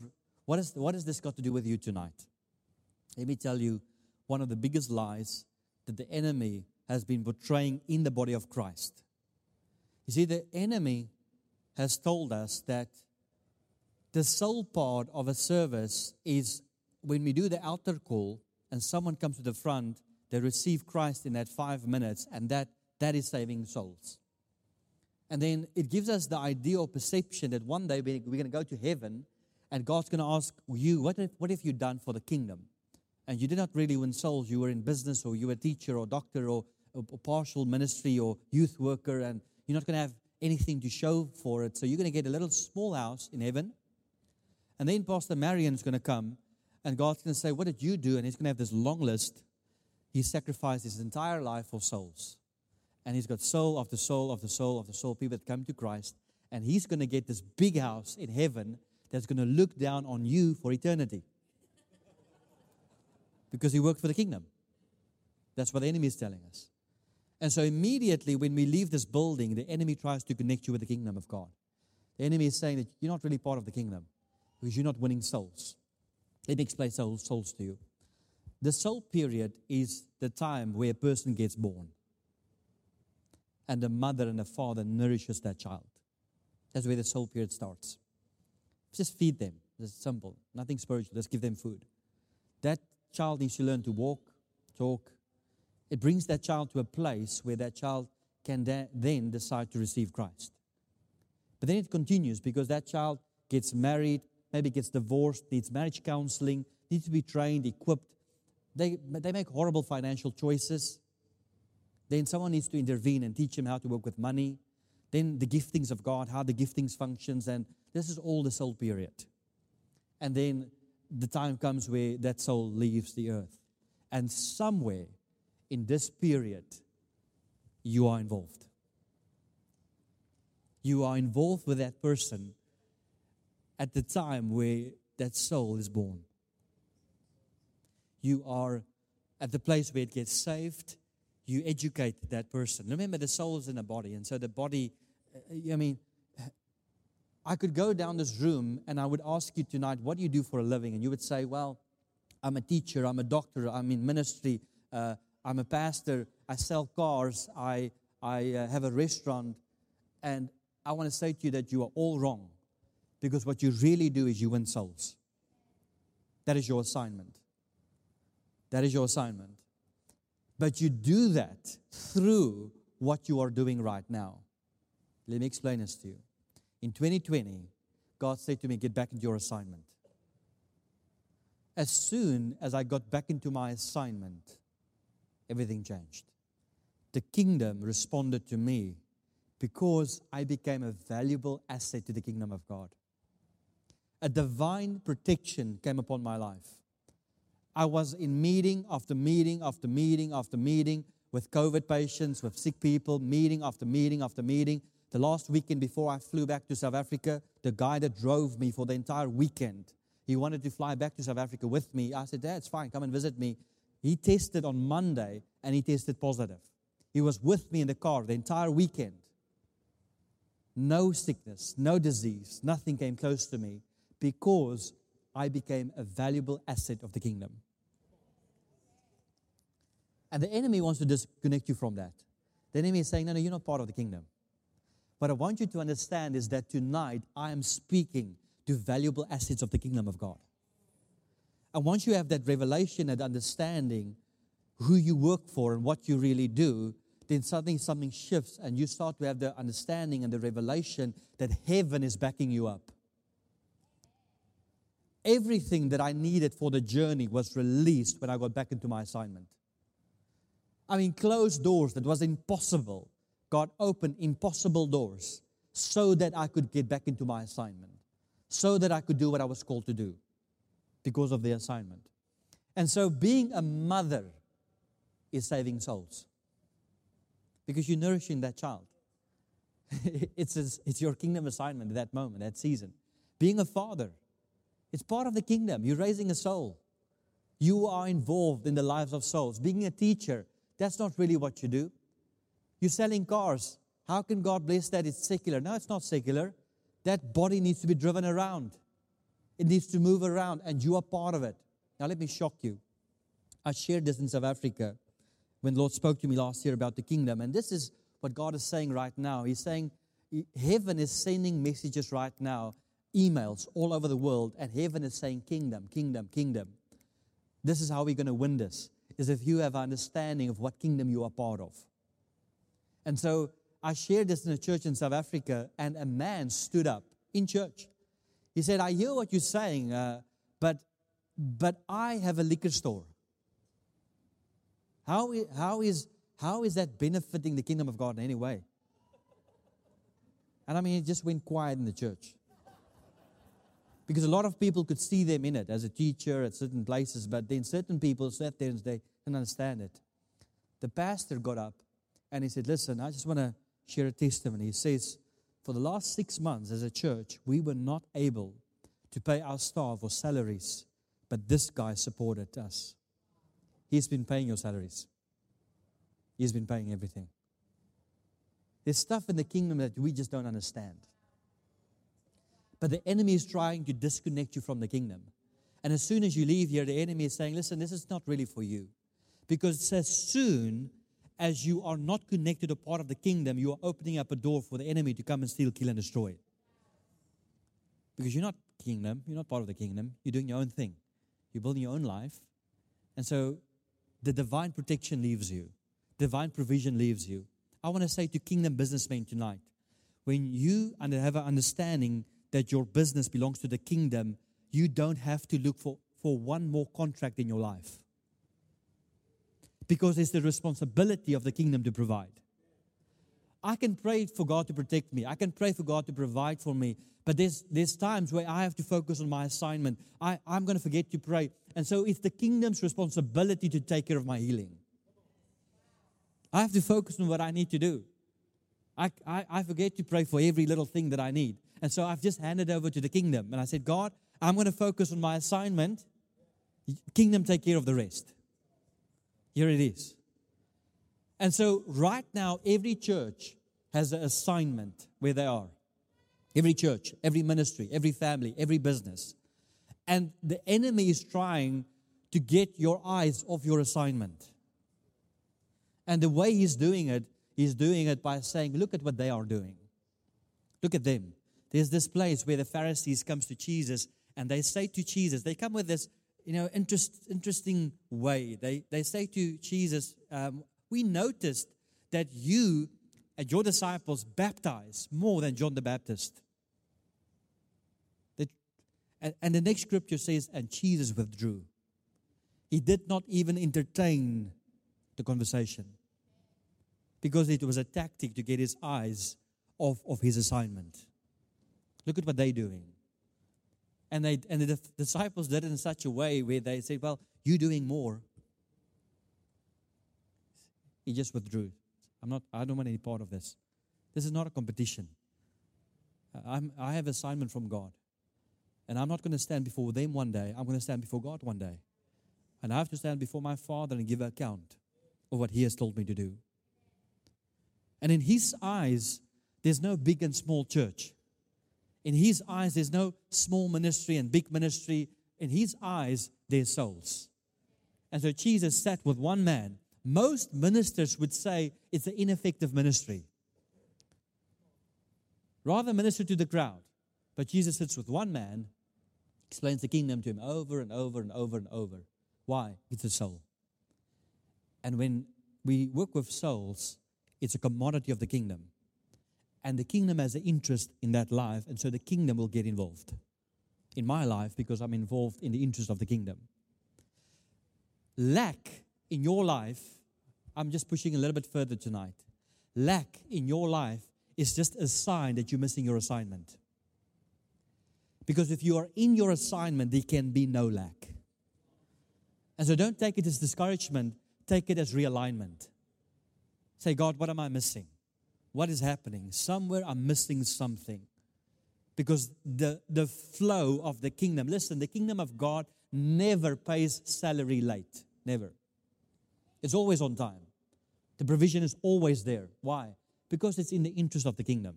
what, is, what has this got to do with you tonight? Let me tell you one of the biggest lies that the enemy has been portraying in the body of Christ. You see, the enemy has told us that the sole part of a service is when we do the altar call and someone comes to the front, they receive Christ in that five minutes, and that, that is saving souls. And then it gives us the idea or perception that one day we're going to go to heaven and God's going to ask you, what, if, what have you done for the kingdom? And you did not really win souls. You were in business or you were a teacher or doctor or, a partial ministry or youth worker, and you're not going to have anything to show for it. So you're going to get a little small house in heaven. And then Pastor Marion's going to come, and God's going to say, What did you do? And he's going to have this long list. He sacrificed his entire life for souls. And he's got soul after soul after soul after soul, people that come to Christ. And he's going to get this big house in heaven that's going to look down on you for eternity. because he worked for the kingdom. That's what the enemy is telling us. And so immediately when we leave this building, the enemy tries to connect you with the kingdom of God. The enemy is saying that you're not really part of the kingdom because you're not winning souls. Let me explain souls, souls to you. The soul period is the time where a person gets born and the mother and the father nourishes that child. That's where the soul period starts. Just feed them. It's simple. Nothing spiritual. Just give them food. That child needs to learn to walk, talk. It brings that child to a place where that child can then decide to receive Christ. But then it continues because that child gets married, maybe gets divorced, needs marriage counseling, needs to be trained, equipped. They, they make horrible financial choices. Then someone needs to intervene and teach him how to work with money. Then the giftings of God, how the giftings functions, and this is all the soul period. And then the time comes where that soul leaves the earth. And somewhere in this period, you are involved. You are involved with that person at the time where that soul is born. You are at the place where it gets saved you educate that person. Remember, the soul is in the body, and so the body, uh, I mean, I could go down this room and I would ask you tonight, what do you do for a living? And you would say, well, I'm a teacher, I'm a doctor, I'm in ministry, uh, I'm a pastor, I sell cars, I, I uh, have a restaurant. And I want to say to you that you are all wrong because what you really do is you win souls. That is your assignment. That is your assignment. But you do that through what you are doing right now. Let me explain this to you. In 2020, God said to me, Get back into your assignment. As soon as I got back into my assignment, everything changed. The kingdom responded to me because I became a valuable asset to the kingdom of God. A divine protection came upon my life. I was in meeting after meeting after meeting after meeting with COVID patients, with sick people, meeting after meeting after meeting. The last weekend before I flew back to South Africa, the guy that drove me for the entire weekend, he wanted to fly back to South Africa with me. I said, Dad, it's fine, come and visit me. He tested on Monday and he tested positive. He was with me in the car the entire weekend. No sickness, no disease, nothing came close to me because I became a valuable asset of the kingdom. And the enemy wants to disconnect you from that. The enemy is saying, No, no, you're not part of the kingdom. What I want you to understand is that tonight I am speaking to valuable assets of the kingdom of God. And once you have that revelation and understanding who you work for and what you really do, then suddenly something shifts and you start to have the understanding and the revelation that heaven is backing you up. Everything that I needed for the journey was released when I got back into my assignment. I mean, closed doors that was impossible. God opened impossible doors so that I could get back into my assignment, so that I could do what I was called to do because of the assignment. And so, being a mother is saving souls because you're nourishing that child. <laughs> it's, it's your kingdom assignment at that moment, that season. Being a father, it's part of the kingdom. You're raising a soul. You are involved in the lives of souls. Being a teacher, that's not really what you do. You're selling cars. How can God bless that? It's secular. No, it's not secular. That body needs to be driven around, it needs to move around, and you are part of it. Now, let me shock you. I shared this in South Africa when Lord spoke to me last year about the kingdom, and this is what God is saying right now. He's saying, Heaven is sending messages right now, emails all over the world, and heaven is saying, Kingdom, kingdom, kingdom. this is how we're going to win this, is if you have an understanding of what kingdom you are part of. And so I shared this in a church in South Africa, and a man stood up in church. He said, I hear what you're saying, uh, but, but I have a liquor store. How, how, is, how is that benefiting the kingdom of God in any way? And I mean, it just went quiet in the church. Because a lot of people could see them in it as a teacher at certain places, but then certain people sat there and they didn't understand it. The pastor got up and he said, Listen, I just want to share a testimony. He says, For the last six months as a church, we were not able to pay our staff or salaries, but this guy supported us. He's been paying your salaries, he's been paying everything. There's stuff in the kingdom that we just don't understand. But the enemy is trying to disconnect you from the kingdom. And as soon as you leave here, the enemy is saying, listen, this is not really for you. Because as soon as you are not connected to part of the kingdom, you are opening up a door for the enemy to come and steal, kill, and destroy. Because you're not kingdom, you're not part of the kingdom, you're doing your own thing. You're building your own life. And so the divine protection leaves you, divine provision leaves you. I want to say to kingdom businessmen tonight when you have an understanding that your business belongs to the kingdom, you don't have to look for, for one more contract in your life. Because it's the responsibility of the kingdom to provide. I can pray for God to protect me. I can pray for God to provide for me. But there's, there's times where I have to focus on my assignment. I, I'm going to forget to pray. And so it's the kingdom's responsibility to take care of my healing. I have to focus on what I need to do. I, I, I forget to pray for every little thing that I need. And so I've just handed over to the kingdom. And I said, God, I'm going to focus on my assignment. Kingdom take care of the rest. Here it is. And so right now, every church has an assignment where they are. Every church, every ministry, every family, every business. And the enemy is trying to get your eyes off your assignment. And the way he's doing it, he's doing it by saying, Look at what they are doing. Look at them. There's this place where the Pharisees comes to Jesus and they say to Jesus, they come with this, you know, interest, interesting way. They, they say to Jesus, um, we noticed that you and your disciples baptize more than John the Baptist. That, and, and the next scripture says, and Jesus withdrew. He did not even entertain the conversation because it was a tactic to get his eyes off of his assignment. Look at what they're doing. And, they, and the disciples did it in such a way where they said, Well, you're doing more. He just withdrew. I'm not, I don't want any part of this. This is not a competition. I'm, I have assignment from God. And I'm not going to stand before them one day. I'm going to stand before God one day. And I have to stand before my Father and give account of what He has told me to do. And in His eyes, there's no big and small church. In his eyes, there's no small ministry and big ministry. In his eyes, there's souls. And so Jesus sat with one man. Most ministers would say it's an ineffective ministry. Rather minister to the crowd. But Jesus sits with one man, explains the kingdom to him over and over and over and over. Why? It's a soul. And when we work with souls, it's a commodity of the kingdom and the kingdom has an interest in that life, and so the kingdom will get involved in my life because I'm involved in the interest of the kingdom. Lack in your life, I'm just pushing a little bit further tonight. Lack in your life is just a sign that you're missing your assignment. Because if you are in your assignment, there can be no lack. And so don't take it as discouragement, take it as realignment. Say, God, what am I missing? What is happening? Somewhere I'm missing something. Because the, the flow of the kingdom, listen, the kingdom of God never pays salary late. Never. It's always on time. The provision is always there. Why? Because it's in the interest of the kingdom.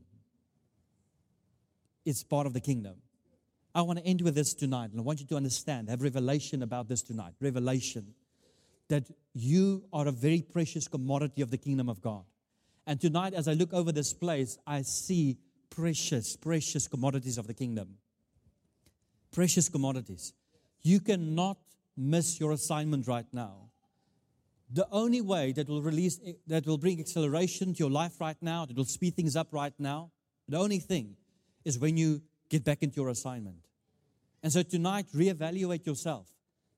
It's part of the kingdom. I want to end with this tonight, and I want you to understand, have revelation about this tonight. Revelation that you are a very precious commodity of the kingdom of God. And tonight, as I look over this place, I see precious, precious commodities of the kingdom. Precious commodities. You cannot miss your assignment right now. The only way that will release that will bring acceleration to your life right now, that will speed things up right now, the only thing is when you get back into your assignment. And so tonight, reevaluate yourself.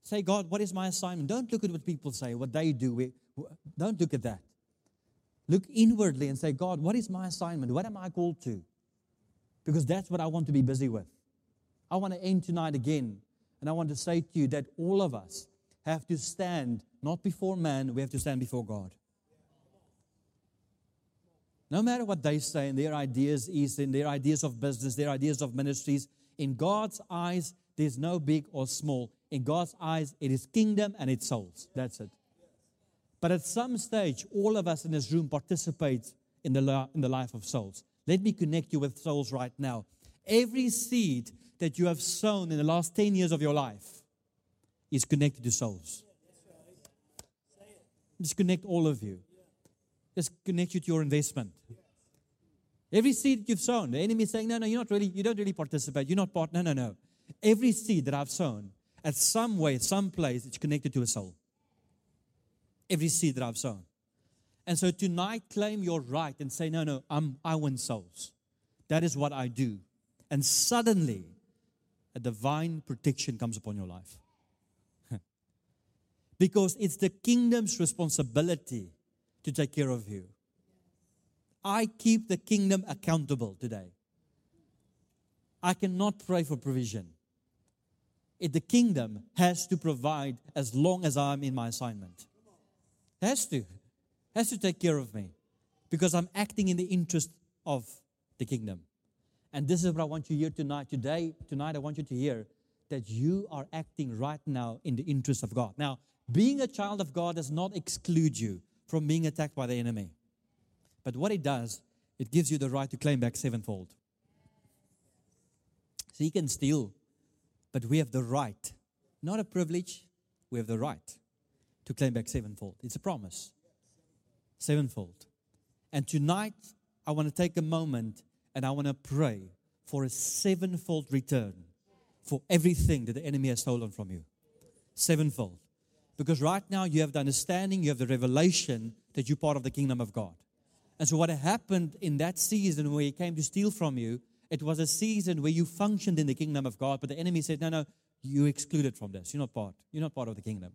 Say, God, what is my assignment? Don't look at what people say, what they do. Don't look at that. Look inwardly and say, God, what is my assignment? What am I called to? Because that's what I want to be busy with. I want to end tonight again, and I want to say to you that all of us have to stand not before man, we have to stand before God. No matter what they say and their ideas is in their ideas of business, their ideas of ministries, in God's eyes, there's no big or small. In God's eyes, it is kingdom and it's souls. That's it. But at some stage, all of us in this room participate in the, in the life of souls. Let me connect you with souls right now. Every seed that you have sown in the last 10 years of your life is connected to souls. Just connect all of you. Just connect you to your investment. Every seed you've sown, the enemy is saying, No, no, you're not really, you don't really participate. You're not part. No, no, no. Every seed that I've sown, at some way, some place, it's connected to a soul. Every seed that I've sown. And so tonight, claim your right and say, No, no, I'm, I win souls. That is what I do. And suddenly, a divine protection comes upon your life. <laughs> because it's the kingdom's responsibility to take care of you. I keep the kingdom accountable today. I cannot pray for provision. It, the kingdom has to provide as long as I'm in my assignment. Has to. Has to take care of me because I'm acting in the interest of the kingdom. And this is what I want you to hear tonight. Today, tonight, I want you to hear that you are acting right now in the interest of God. Now, being a child of God does not exclude you from being attacked by the enemy. But what it does, it gives you the right to claim back sevenfold. So he can steal, but we have the right, not a privilege, we have the right to claim back sevenfold. It's a promise. Sevenfold. And tonight, I want to take a moment and I want to pray for a sevenfold return for everything that the enemy has stolen from you. Sevenfold. Because right now you have the understanding, you have the revelation that you're part of the kingdom of God. And so, what happened in that season where he came to steal from you, it was a season where you functioned in the kingdom of God, but the enemy said, No, no, you're excluded from this. You're not part. You're not part of the kingdom.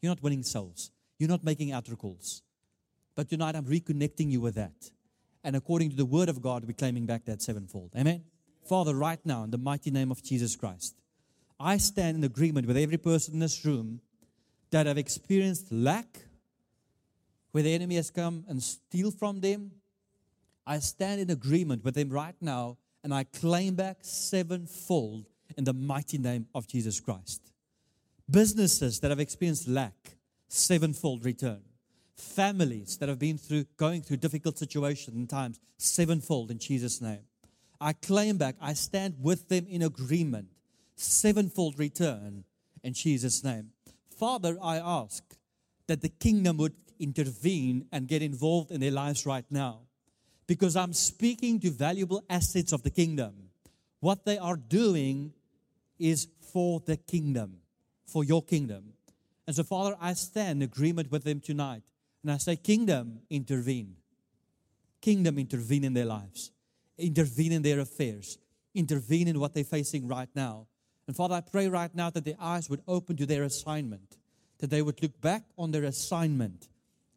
You're not winning souls. You're not making outer calls. But tonight I'm reconnecting you with that. And according to the word of God, we're claiming back that sevenfold. Amen. Father, right now, in the mighty name of Jesus Christ, I stand in agreement with every person in this room that have experienced lack, where the enemy has come and steal from them, I stand in agreement with them right now and I claim back sevenfold in the mighty name of Jesus Christ. Businesses that have experienced lack, sevenfold return. Families that have been through going through difficult situations and times, sevenfold in Jesus' name. I claim back, I stand with them in agreement, sevenfold return in Jesus' name. Father, I ask that the kingdom would intervene and get involved in their lives right now. Because I'm speaking to valuable assets of the kingdom. What they are doing is for the kingdom, for your kingdom. And so, Father, I stand in agreement with them tonight. And I say, Kingdom, intervene. Kingdom, intervene in their lives, intervene in their affairs, intervene in what they're facing right now. And Father, I pray right now that their eyes would open to their assignment, that they would look back on their assignment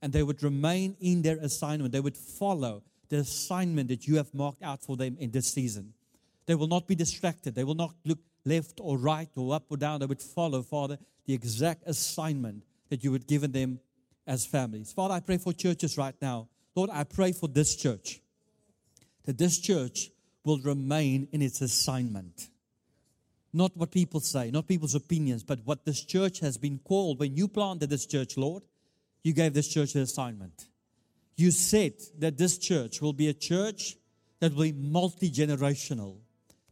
and they would remain in their assignment. They would follow the assignment that you have marked out for them in this season. They will not be distracted. They will not look left or right or up or down. They would follow, Father, the exact assignment that you had given them as families. Father, I pray for churches right now. Lord, I pray for this church that this church will remain in its assignment. Not what people say, not people's opinions, but what this church has been called. When you planted this church, Lord, you gave this church an assignment. You said that this church will be a church that will be multi generational,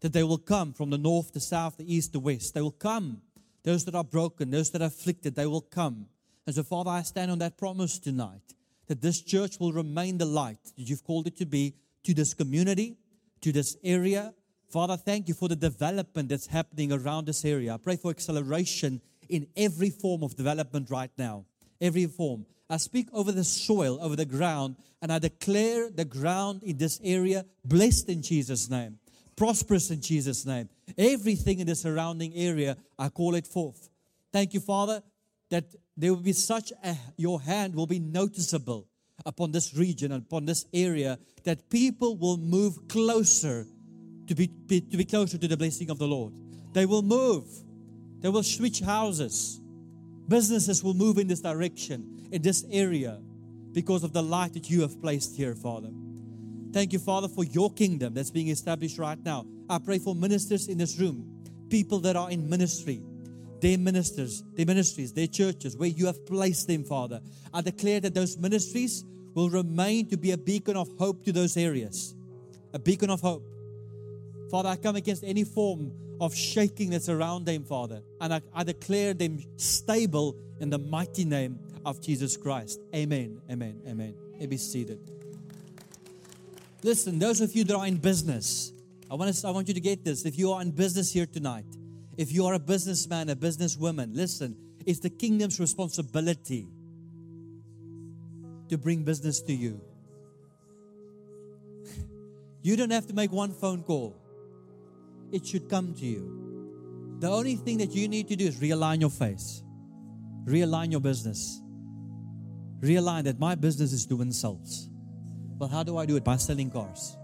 that they will come from the north, the south, the east, the west. They will come. Those that are broken, those that are afflicted, they will come. And so, Father, I stand on that promise tonight that this church will remain the light that you've called it to be to this community, to this area. Father, thank you for the development that's happening around this area. I pray for acceleration in every form of development right now. Every form. I speak over the soil, over the ground, and I declare the ground in this area blessed in Jesus' name, prosperous in Jesus' name. Everything in the surrounding area, I call it forth. Thank you, Father, that there will be such a, your hand will be noticeable upon this region, and upon this area, that people will move closer to be, be, to be closer to the blessing of the Lord. They will move. They will switch houses. Businesses will move in this direction, in this area, because of the light that you have placed here, Father. Thank you, Father, for your kingdom that's being established right now. I pray for ministers in this room, people that are in ministry, their ministers, their ministries, their churches, where you have placed them, Father. I declare that those ministries will remain to be a beacon of hope to those areas. A beacon of hope. Father, I come against any form of shaking that's around them, Father. And I, I declare them stable in the mighty name of Jesus Christ. Amen. Amen. Amen. May be seated. Listen, those of you that are in business, I want, to, I want you to get this. If you are in business here tonight, if you are a businessman, a businesswoman, listen, it's the kingdom's responsibility to bring business to you. <laughs> You don't have to make one phone call, it should come to you. The only thing that you need to do is realign your face, realign your business, realign that my business is doing sales. Well, how do I do it? By selling cars,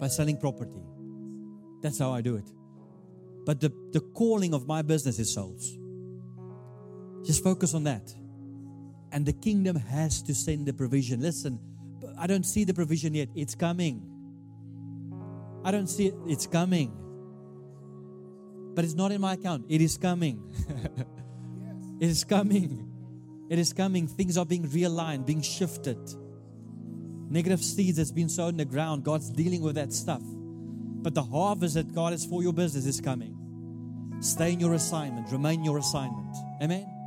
by selling property. That's how I do it. But the, the calling of my business is souls. Just focus on that. And the kingdom has to send the provision. Listen, I don't see the provision yet. It's coming. I don't see it. It's coming. But it's not in my account. It is coming. <laughs> it is coming. It is coming. Things are being realigned, being shifted. Negative seeds that's been sown in the ground, God's dealing with that stuff. But the harvest that God has for your business is coming. Stay in your assignment, remain your assignment. Amen.